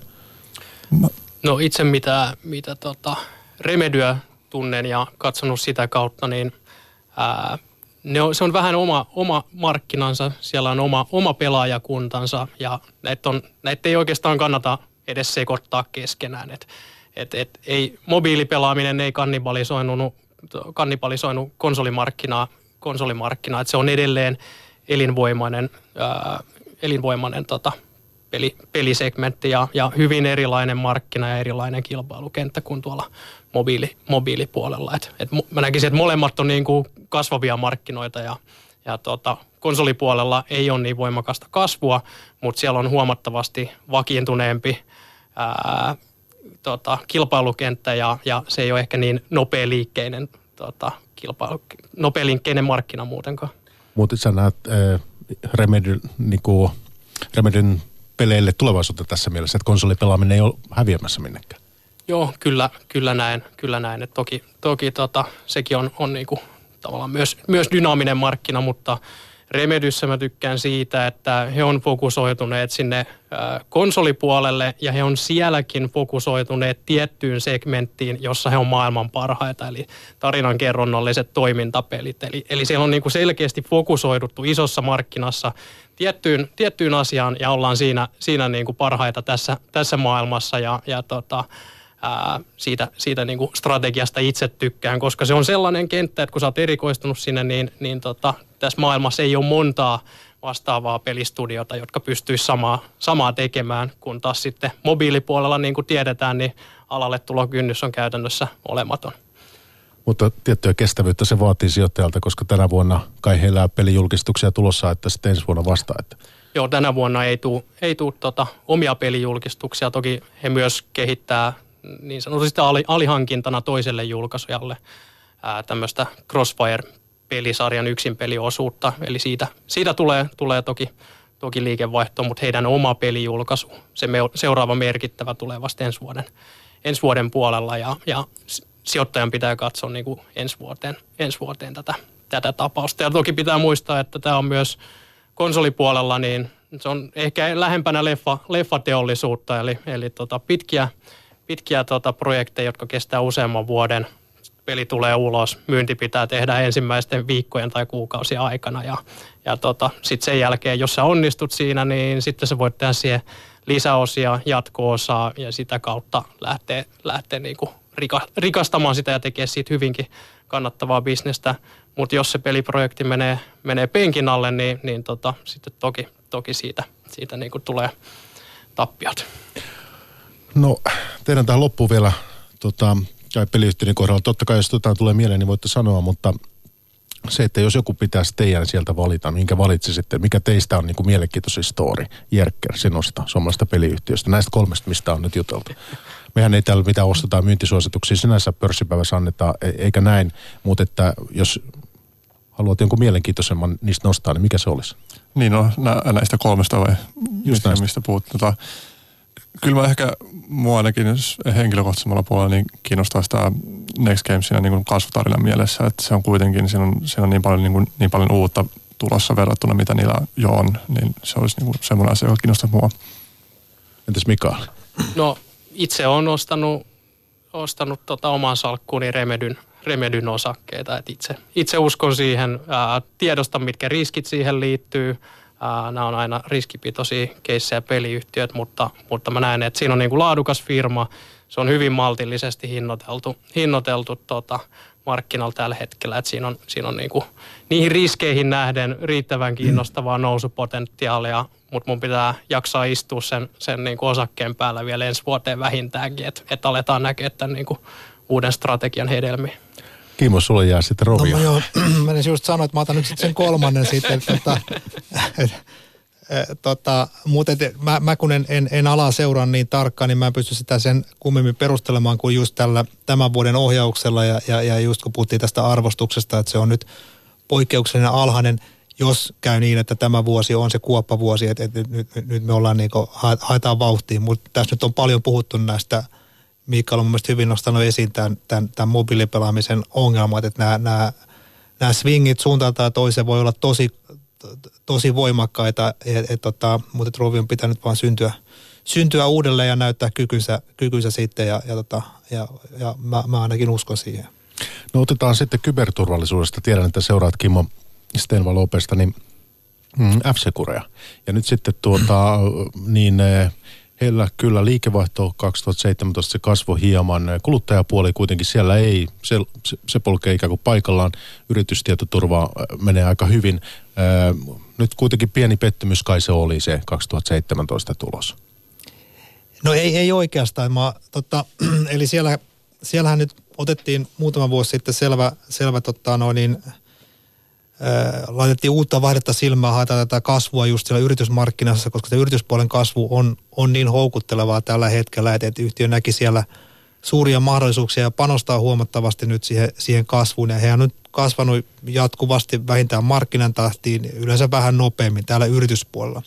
No itse mitä, mitä tota Remedyä tunnen ja katsonut sitä kautta, niin ää, ne on, se on vähän oma, oma markkinansa, siellä on oma, oma pelaajakuntansa ja näitä, on, näitä ei oikeastaan kannata edes sekoittaa keskenään. Et, et, et, ei, mobiilipelaaminen ei kannibalisoinut, kannibalisoinut konsolimarkkinaa, konsolimarkkinaa että se on edelleen elinvoimainen, ää, elinvoimainen tota, peli, pelisegmentti ja, ja hyvin erilainen markkina ja erilainen kilpailukenttä kuin tuolla mobiili, mobiilipuolella. Et, et mä näkisin, että molemmat on niin kuin kasvavia markkinoita ja, ja tota, konsolipuolella ei ole niin voimakasta kasvua, mutta siellä on huomattavasti vakiintuneempi ää, tota, kilpailukenttä ja, ja se ei ole ehkä niin nopea liikkeinen tota, kilpailu, nopea liikkeinen markkina muutenkaan. Mutta sä näet äh, Remedyn, niin kuin, Remedyn peleille tulevaisuutta tässä mielessä, että konsolipelaaminen ei ole häviämässä minnekään. Joo, kyllä, kyllä näin. Kyllä näin. Et toki toki tota, sekin on, on niinku, tavallaan myös, myös dynaaminen markkina, mutta Remedyssä mä tykkään siitä, että he on fokusoituneet sinne konsolipuolelle ja he on sielläkin fokusoituneet tiettyyn segmenttiin, jossa he on maailman parhaita, eli tarinan kerronnalliset toimintapelit. Eli, eli siellä on niinku selkeästi fokusoiduttu isossa markkinassa tiettyyn, tiettyyn asiaan ja ollaan siinä, siinä niinku parhaita tässä, tässä maailmassa ja, ja tota, ää, siitä, siitä niin kuin strategiasta itse tykkään, koska se on sellainen kenttä, että kun sä oot erikoistunut sinne, niin, niin tota, tässä maailmassa ei ole montaa vastaavaa pelistudiota, jotka pystyisi samaa, samaa tekemään, kun taas sitten mobiilipuolella, niin kuin tiedetään, niin alalle tulokynnys on käytännössä olematon. Mutta tiettyä kestävyyttä se vaatii sijoittajalta, koska tänä vuonna kai heillä on pelijulkistuksia tulossa, että sitten ensi vuonna vasta. Että. Joo, tänä vuonna ei tule ei tuu tota omia pelijulkistuksia. Toki he myös kehittää niin sanotusti ali, alihankintana toiselle julkaisujalle tämmöistä Crossfire-pelisarjan yksin peliosuutta. Eli siitä, siitä tulee, tulee toki, toki liikevaihto, mutta heidän oma pelijulkaisu, se me, seuraava merkittävä tulee vasta ensi vuoden, ensi vuoden puolella ja, ja sijoittajan pitää katsoa niin kuin ensi vuoteen, ensi vuoteen tätä, tätä tapausta. Ja toki pitää muistaa, että tämä on myös konsolipuolella, niin se on ehkä lähempänä leffa, leffateollisuutta, eli, eli tota pitkiä, pitkiä tota projekteja, jotka kestää useamman vuoden. Peli tulee ulos, myynti pitää tehdä ensimmäisten viikkojen tai kuukausien aikana ja, ja tota, sitten sen jälkeen, jos sä onnistut siinä, niin sitten sä voit tehdä siihen lisäosia, jatko-osaa ja sitä kautta lähteä, lähteä niinku rika, rikastamaan sitä ja tekee siitä hyvinkin kannattavaa bisnestä. Mutta jos se peliprojekti menee, menee penkin alle, niin, niin tota, sitten toki, toki siitä, siitä niinku tulee tappiot. No, tehdään tähän loppuun vielä tota, tai peliyhtiöiden kohdalla. Totta kai jos jotain tulee mieleen, niin voitte sanoa, mutta se, että jos joku pitäisi teidän sieltä valita, minkä valitsisitte, mikä teistä on niin kuin mielenkiintoisin story, Jerker, sinusta, suomalaisesta peliyhtiöstä, näistä kolmesta, mistä on nyt juteltu. Mehän ei täällä mitään ostetaan myyntisuosituksia sinänsä pörssipäivässä annetaan, e- eikä näin, mutta että jos haluat jonkun mielenkiintoisemman niistä nostaa, niin mikä se olisi? Niin no, nä, näistä kolmesta vai Just mistä, mistä puhut? Tota, kyllä mä ehkä mua ainakin henkilökohtaisemmalla puolella niin kiinnostaa sitä Next Gamesin niin kuin kasvutarinan mielessä, että se on kuitenkin, siinä on, siinä on niin, paljon, niin, kuin, niin paljon uutta tulossa verrattuna, mitä niillä jo on, niin se olisi niin kuin semmoinen asia, joka kiinnostaa mua. Entäs Mikael? No itse olen ostanut, ostanut tota oman salkkuuni Remedyn, Remedyn osakkeita. Et itse, itse uskon siihen, ää, tiedostan mitkä riskit siihen liittyy. Ää, nämä on aina riskipitoisia keissejä peliyhtiöt, mutta, mutta mä näen, että siinä on niinku laadukas firma. Se on hyvin maltillisesti hinnoiteltu, hinnoiteltu tota, markkinalla tällä hetkellä. Et siinä on, siinä on niinku, niihin riskeihin nähden riittävän kiinnostavaa nousupotentiaalia, mutta mun pitää jaksaa istua sen, sen niinku osakkeen päällä vielä ensi vuoteen vähintäänkin, että et aletaan näkemään tämän niinku uuden strategian hedelmiä. Kimmo, sulle jää sitten No rovia. mä joo, mä just sanoa, että mä otan nyt sitten sen kolmannen sitten. Tota, tota, mutta mä, mä, kun en, en, en alaa seuraa niin tarkkaan, niin mä en pysty sitä sen kummemmin perustelemaan kuin just tällä tämän vuoden ohjauksella ja, ja, ja just kun puhuttiin tästä arvostuksesta, että se on nyt poikkeuksellinen alhainen, jos käy niin, että tämä vuosi on se kuoppavuosi, että, että nyt, nyt, nyt me ollaan niin kuin, haetaan vauhtiin, mutta tässä nyt on paljon puhuttu näistä Mikael on mun mielestä hyvin nostanut esiin tämän, tämän, tämän mobiilipelaamisen ongelmat, että nämä, nämä, nämä swingit suuntaan tai toiseen voi olla tosi, tosi voimakkaita, et, et, tota, mutta et Rovi on pitänyt vaan syntyä, syntyä uudelleen ja näyttää kykynsä, kykynsä sitten ja, ja, tota, ja, ja mä, mä ainakin uskon siihen. No otetaan sitten kyberturvallisuudesta. Tiedän, että seuraat Kimmo Stenva Lopesta, niin mm, F-Securea. Ja nyt sitten tuota, niin eh, heillä kyllä liikevaihto 2017 se kasvoi hieman. Kuluttajapuoli kuitenkin siellä ei, se, se, polkee ikään kuin paikallaan. Yritystietoturva eh, menee aika hyvin. Eh, Nyt kuitenkin pieni pettymys kai se oli se 2017 tulos. No ei, ei oikeastaan. Mä, tota, eli siellä, siellähän nyt otettiin muutama vuosi sitten selvä, selvä tota, no niin, laitettiin uutta vaihdetta silmään, haetaan tätä kasvua just siellä yritysmarkkinassa, koska se yrityspuolen kasvu on, on niin houkuttelevaa tällä hetkellä, että, että yhtiö näki siellä suuria mahdollisuuksia ja panostaa huomattavasti nyt siihen, siihen kasvuun. Ja he on nyt kasvanut jatkuvasti vähintään markkinan tahtiin, yleensä vähän nopeammin täällä yrityspuolella.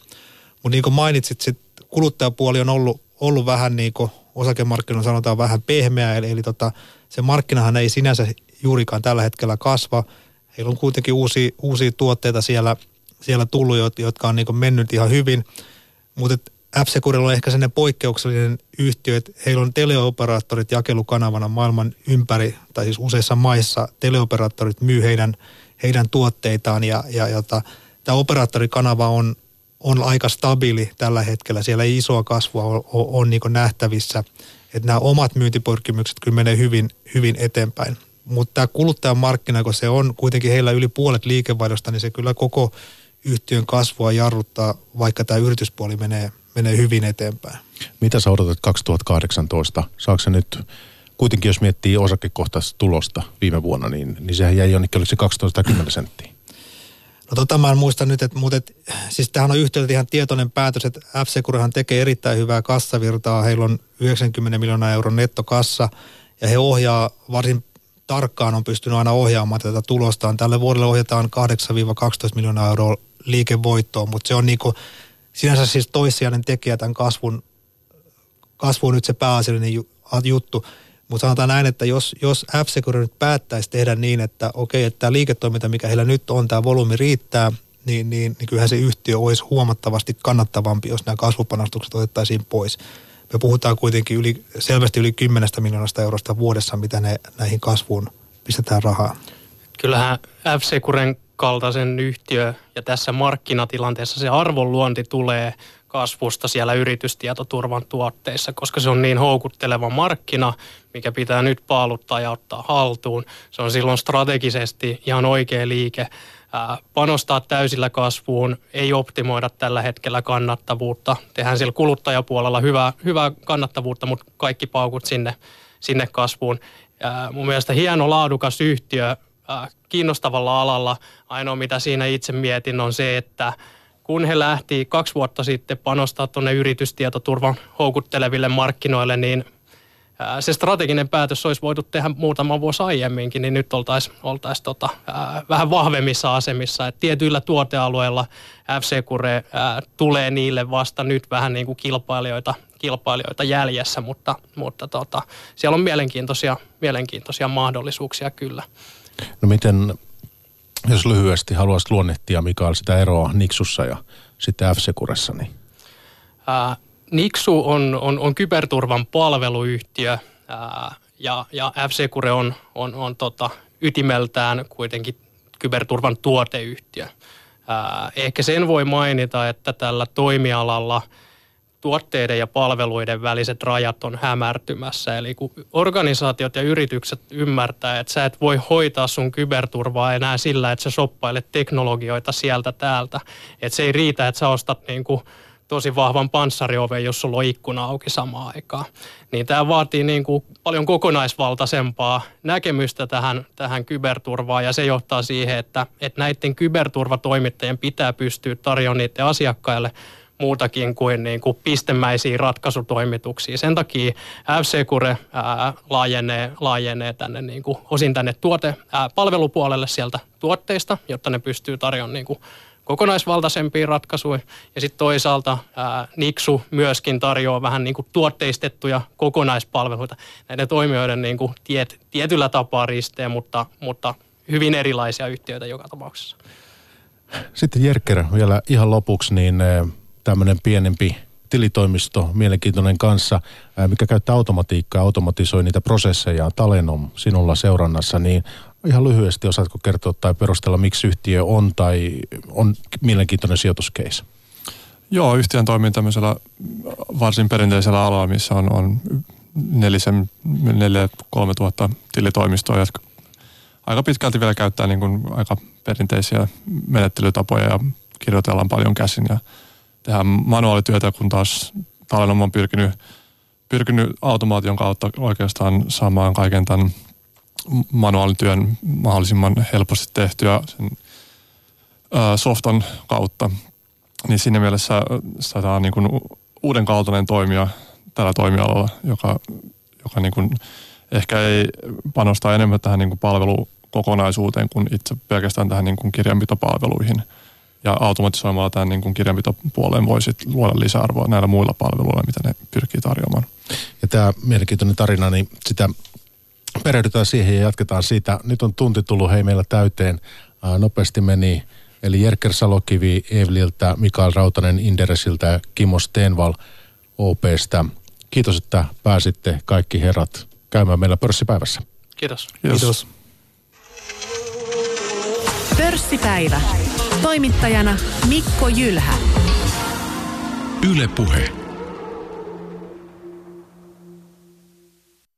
Mutta niin kuin mainitsit, sit kuluttajapuoli on ollut, ollut vähän niin kuin osakemarkkinoilla sanotaan vähän pehmeä, eli, eli tota, se markkinahan ei sinänsä juurikaan tällä hetkellä kasva. Heillä on kuitenkin uusia, uusia tuotteita siellä, siellä tullut, jotka on niin mennyt ihan hyvin, mutta F-Securilla on ehkä sellainen poikkeuksellinen yhtiö, että heillä on teleoperaattorit jakelukanavana maailman ympäri, tai siis useissa maissa teleoperaattorit myy heidän, heidän tuotteitaan ja, ja jota, tämä operaattorikanava on, on aika stabiili tällä hetkellä. Siellä ei isoa kasvua ole, ole, ole niin nähtävissä. Että nämä omat myyntipyrkimykset kyllä menee hyvin, hyvin eteenpäin. Mutta tämä kuluttajan markkina, kun se on kuitenkin heillä yli puolet liikevaihdosta, niin se kyllä koko yhtiön kasvua jarruttaa, vaikka tämä yrityspuoli menee, menee hyvin eteenpäin. Mitä sä odotat 2018? Saako se nyt, kuitenkin jos miettii osakekohtaista tulosta viime vuonna, niin, niin sehän jäi jonnekin, oliko se 1210 senttiä? No tota mä en muista nyt, että, mutta et, siis tämähän on yhtiöltä ihan tietoinen päätös, että f tekee erittäin hyvää kassavirtaa. Heillä on 90 miljoonaa euron nettokassa ja he ohjaa varsin tarkkaan on pystynyt aina ohjaamaan tätä tulostaan. Tälle vuodelle ohjataan 8-12 miljoonaa euroa liikevoittoa, mutta se on niinku sinänsä siis toissijainen tekijä tämän kasvun, kasvu on nyt se pääasiallinen juttu. Mutta sanotaan näin, että jos, jos f nyt päättäisi tehdä niin, että okei, että tämä liiketoiminta, mikä heillä nyt on, tämä volyymi riittää, niin, niin, niin kyllähän se yhtiö olisi huomattavasti kannattavampi, jos nämä kasvupanostukset otettaisiin pois. Me puhutaan kuitenkin yli, selvästi yli 10 miljoonasta eurosta vuodessa, mitä ne näihin kasvuun pistetään rahaa. Kyllähän f kaltaisen yhtiö ja tässä markkinatilanteessa se arvonluonti tulee kasvusta siellä yritystietoturvan tuotteissa, koska se on niin houkutteleva markkina, mikä pitää nyt paaluttaa ja ottaa haltuun. Se on silloin strategisesti ihan oikea liike panostaa täysillä kasvuun, ei optimoida tällä hetkellä kannattavuutta. Tehdään sillä kuluttajapuolella hyvää, hyvää kannattavuutta, mutta kaikki paukut sinne, sinne kasvuun. Mun mielestä hieno laadukas yhtiö kiinnostavalla alalla. Ainoa mitä siinä itse mietin on se, että kun he lähti kaksi vuotta sitten panostaa tuonne yritystietoturvan houkutteleville markkinoille, niin se strateginen päätös olisi voitu tehdä muutama vuosi aiemminkin, niin nyt oltaisiin oltais tota, vähän vahvemmissa asemissa. Et tietyillä tuotealueilla FC Kure tulee niille vasta nyt vähän niin kuin kilpailijoita, kilpailijoita jäljessä, mutta, mutta tota, siellä on mielenkiintoisia, mielenkiintoisia mahdollisuuksia kyllä. No miten, jos lyhyesti haluaisit luonnehtia Mikael sitä eroa Niksussa ja sitten FC Kuressa, niin? Ää, Niksu on, on, on kyberturvan palveluyhtiö ää, ja, ja FC Kure on, on, on tota, ytimeltään kuitenkin kyberturvan tuoteyhtiö. Ää, ehkä sen voi mainita, että tällä toimialalla tuotteiden ja palveluiden väliset rajat on hämärtymässä. Eli kun organisaatiot ja yritykset ymmärtää, että sä et voi hoitaa sun kyberturvaa enää sillä, että sä soppailet teknologioita sieltä täältä. Että se ei riitä, että sä ostat niin kuin tosi vahvan panssarioven, jos sulla on ikkuna auki samaan aikaan. Niin tämä vaatii niin kuin paljon kokonaisvaltaisempaa näkemystä tähän, tähän kyberturvaan ja se johtaa siihen, että, että näiden kyberturvatoimittajien pitää pystyä tarjoamaan niiden asiakkaille muutakin kuin, niin kuin pistemäisiä ratkaisutoimituksia. Sen takia ää, laajenee, laajenee tänne niin kuin, osin tänne tuote, ää, palvelupuolelle sieltä tuotteista, jotta ne pystyy tarjoamaan niin kuin, kokonaisvaltaisempia ratkaisuja. Ja sitten toisaalta ää, Niksu myöskin tarjoaa vähän niin kuin tuotteistettuja kokonaispalveluita. Näiden toimijoiden niin kuin tiet, tietyllä tapaa risteen, mutta, mutta hyvin erilaisia yhtiöitä joka tapauksessa. Sitten Jerker vielä ihan lopuksi, niin tämmöinen pienempi tilitoimisto, mielenkiintoinen kanssa, mikä käyttää automatiikkaa, automatisoi niitä prosesseja, Talenom sinulla seurannassa, niin ihan lyhyesti osaatko kertoa tai perustella, miksi yhtiö on tai on mielenkiintoinen sijoituskeis? Joo, yhtiön toimii tämmöisellä varsin perinteisellä alalla, missä on, on nelisen, neljä, kolme tuhatta tilitoimistoa, jotka aika pitkälti vielä käyttää niin kuin aika perinteisiä menettelytapoja ja kirjoitellaan paljon käsin ja tehdään manuaalityötä, kun taas Talenom on pyrkinyt, pyrkinyt automaation kautta oikeastaan saamaan kaiken tämän manuaalityön mahdollisimman helposti tehtyä sen softan kautta. Niin siinä mielessä tämä on niin kuin uuden kaltainen toimija tällä toimialalla, joka, joka niin kuin ehkä ei panosta enemmän tähän niin kuin palvelukokonaisuuteen kuin itse pelkästään tähän niin kuin kirjanpitopalveluihin. Ja automatisoimalla tämän niin kuin kirjanpitopuoleen voi sitten luoda lisäarvoa näillä muilla palveluilla, mitä ne pyrkii tarjoamaan. Ja tämä mielenkiintoinen tarina, niin sitä perehdytään siihen ja jatketaan siitä. Nyt on tunti tullut hei meillä täyteen. nopeasti meni. Eli Jerker Salokivi Evliltä, Mikael Rautanen Inderesiltä ja Kimmo Stenval OPstä. Kiitos, että pääsitte kaikki herrat käymään meillä pörssipäivässä. Kiitos. Kiitos. Kiitos. Pörssipäivä. Toimittajana Mikko Jylhä. Yle Puhe.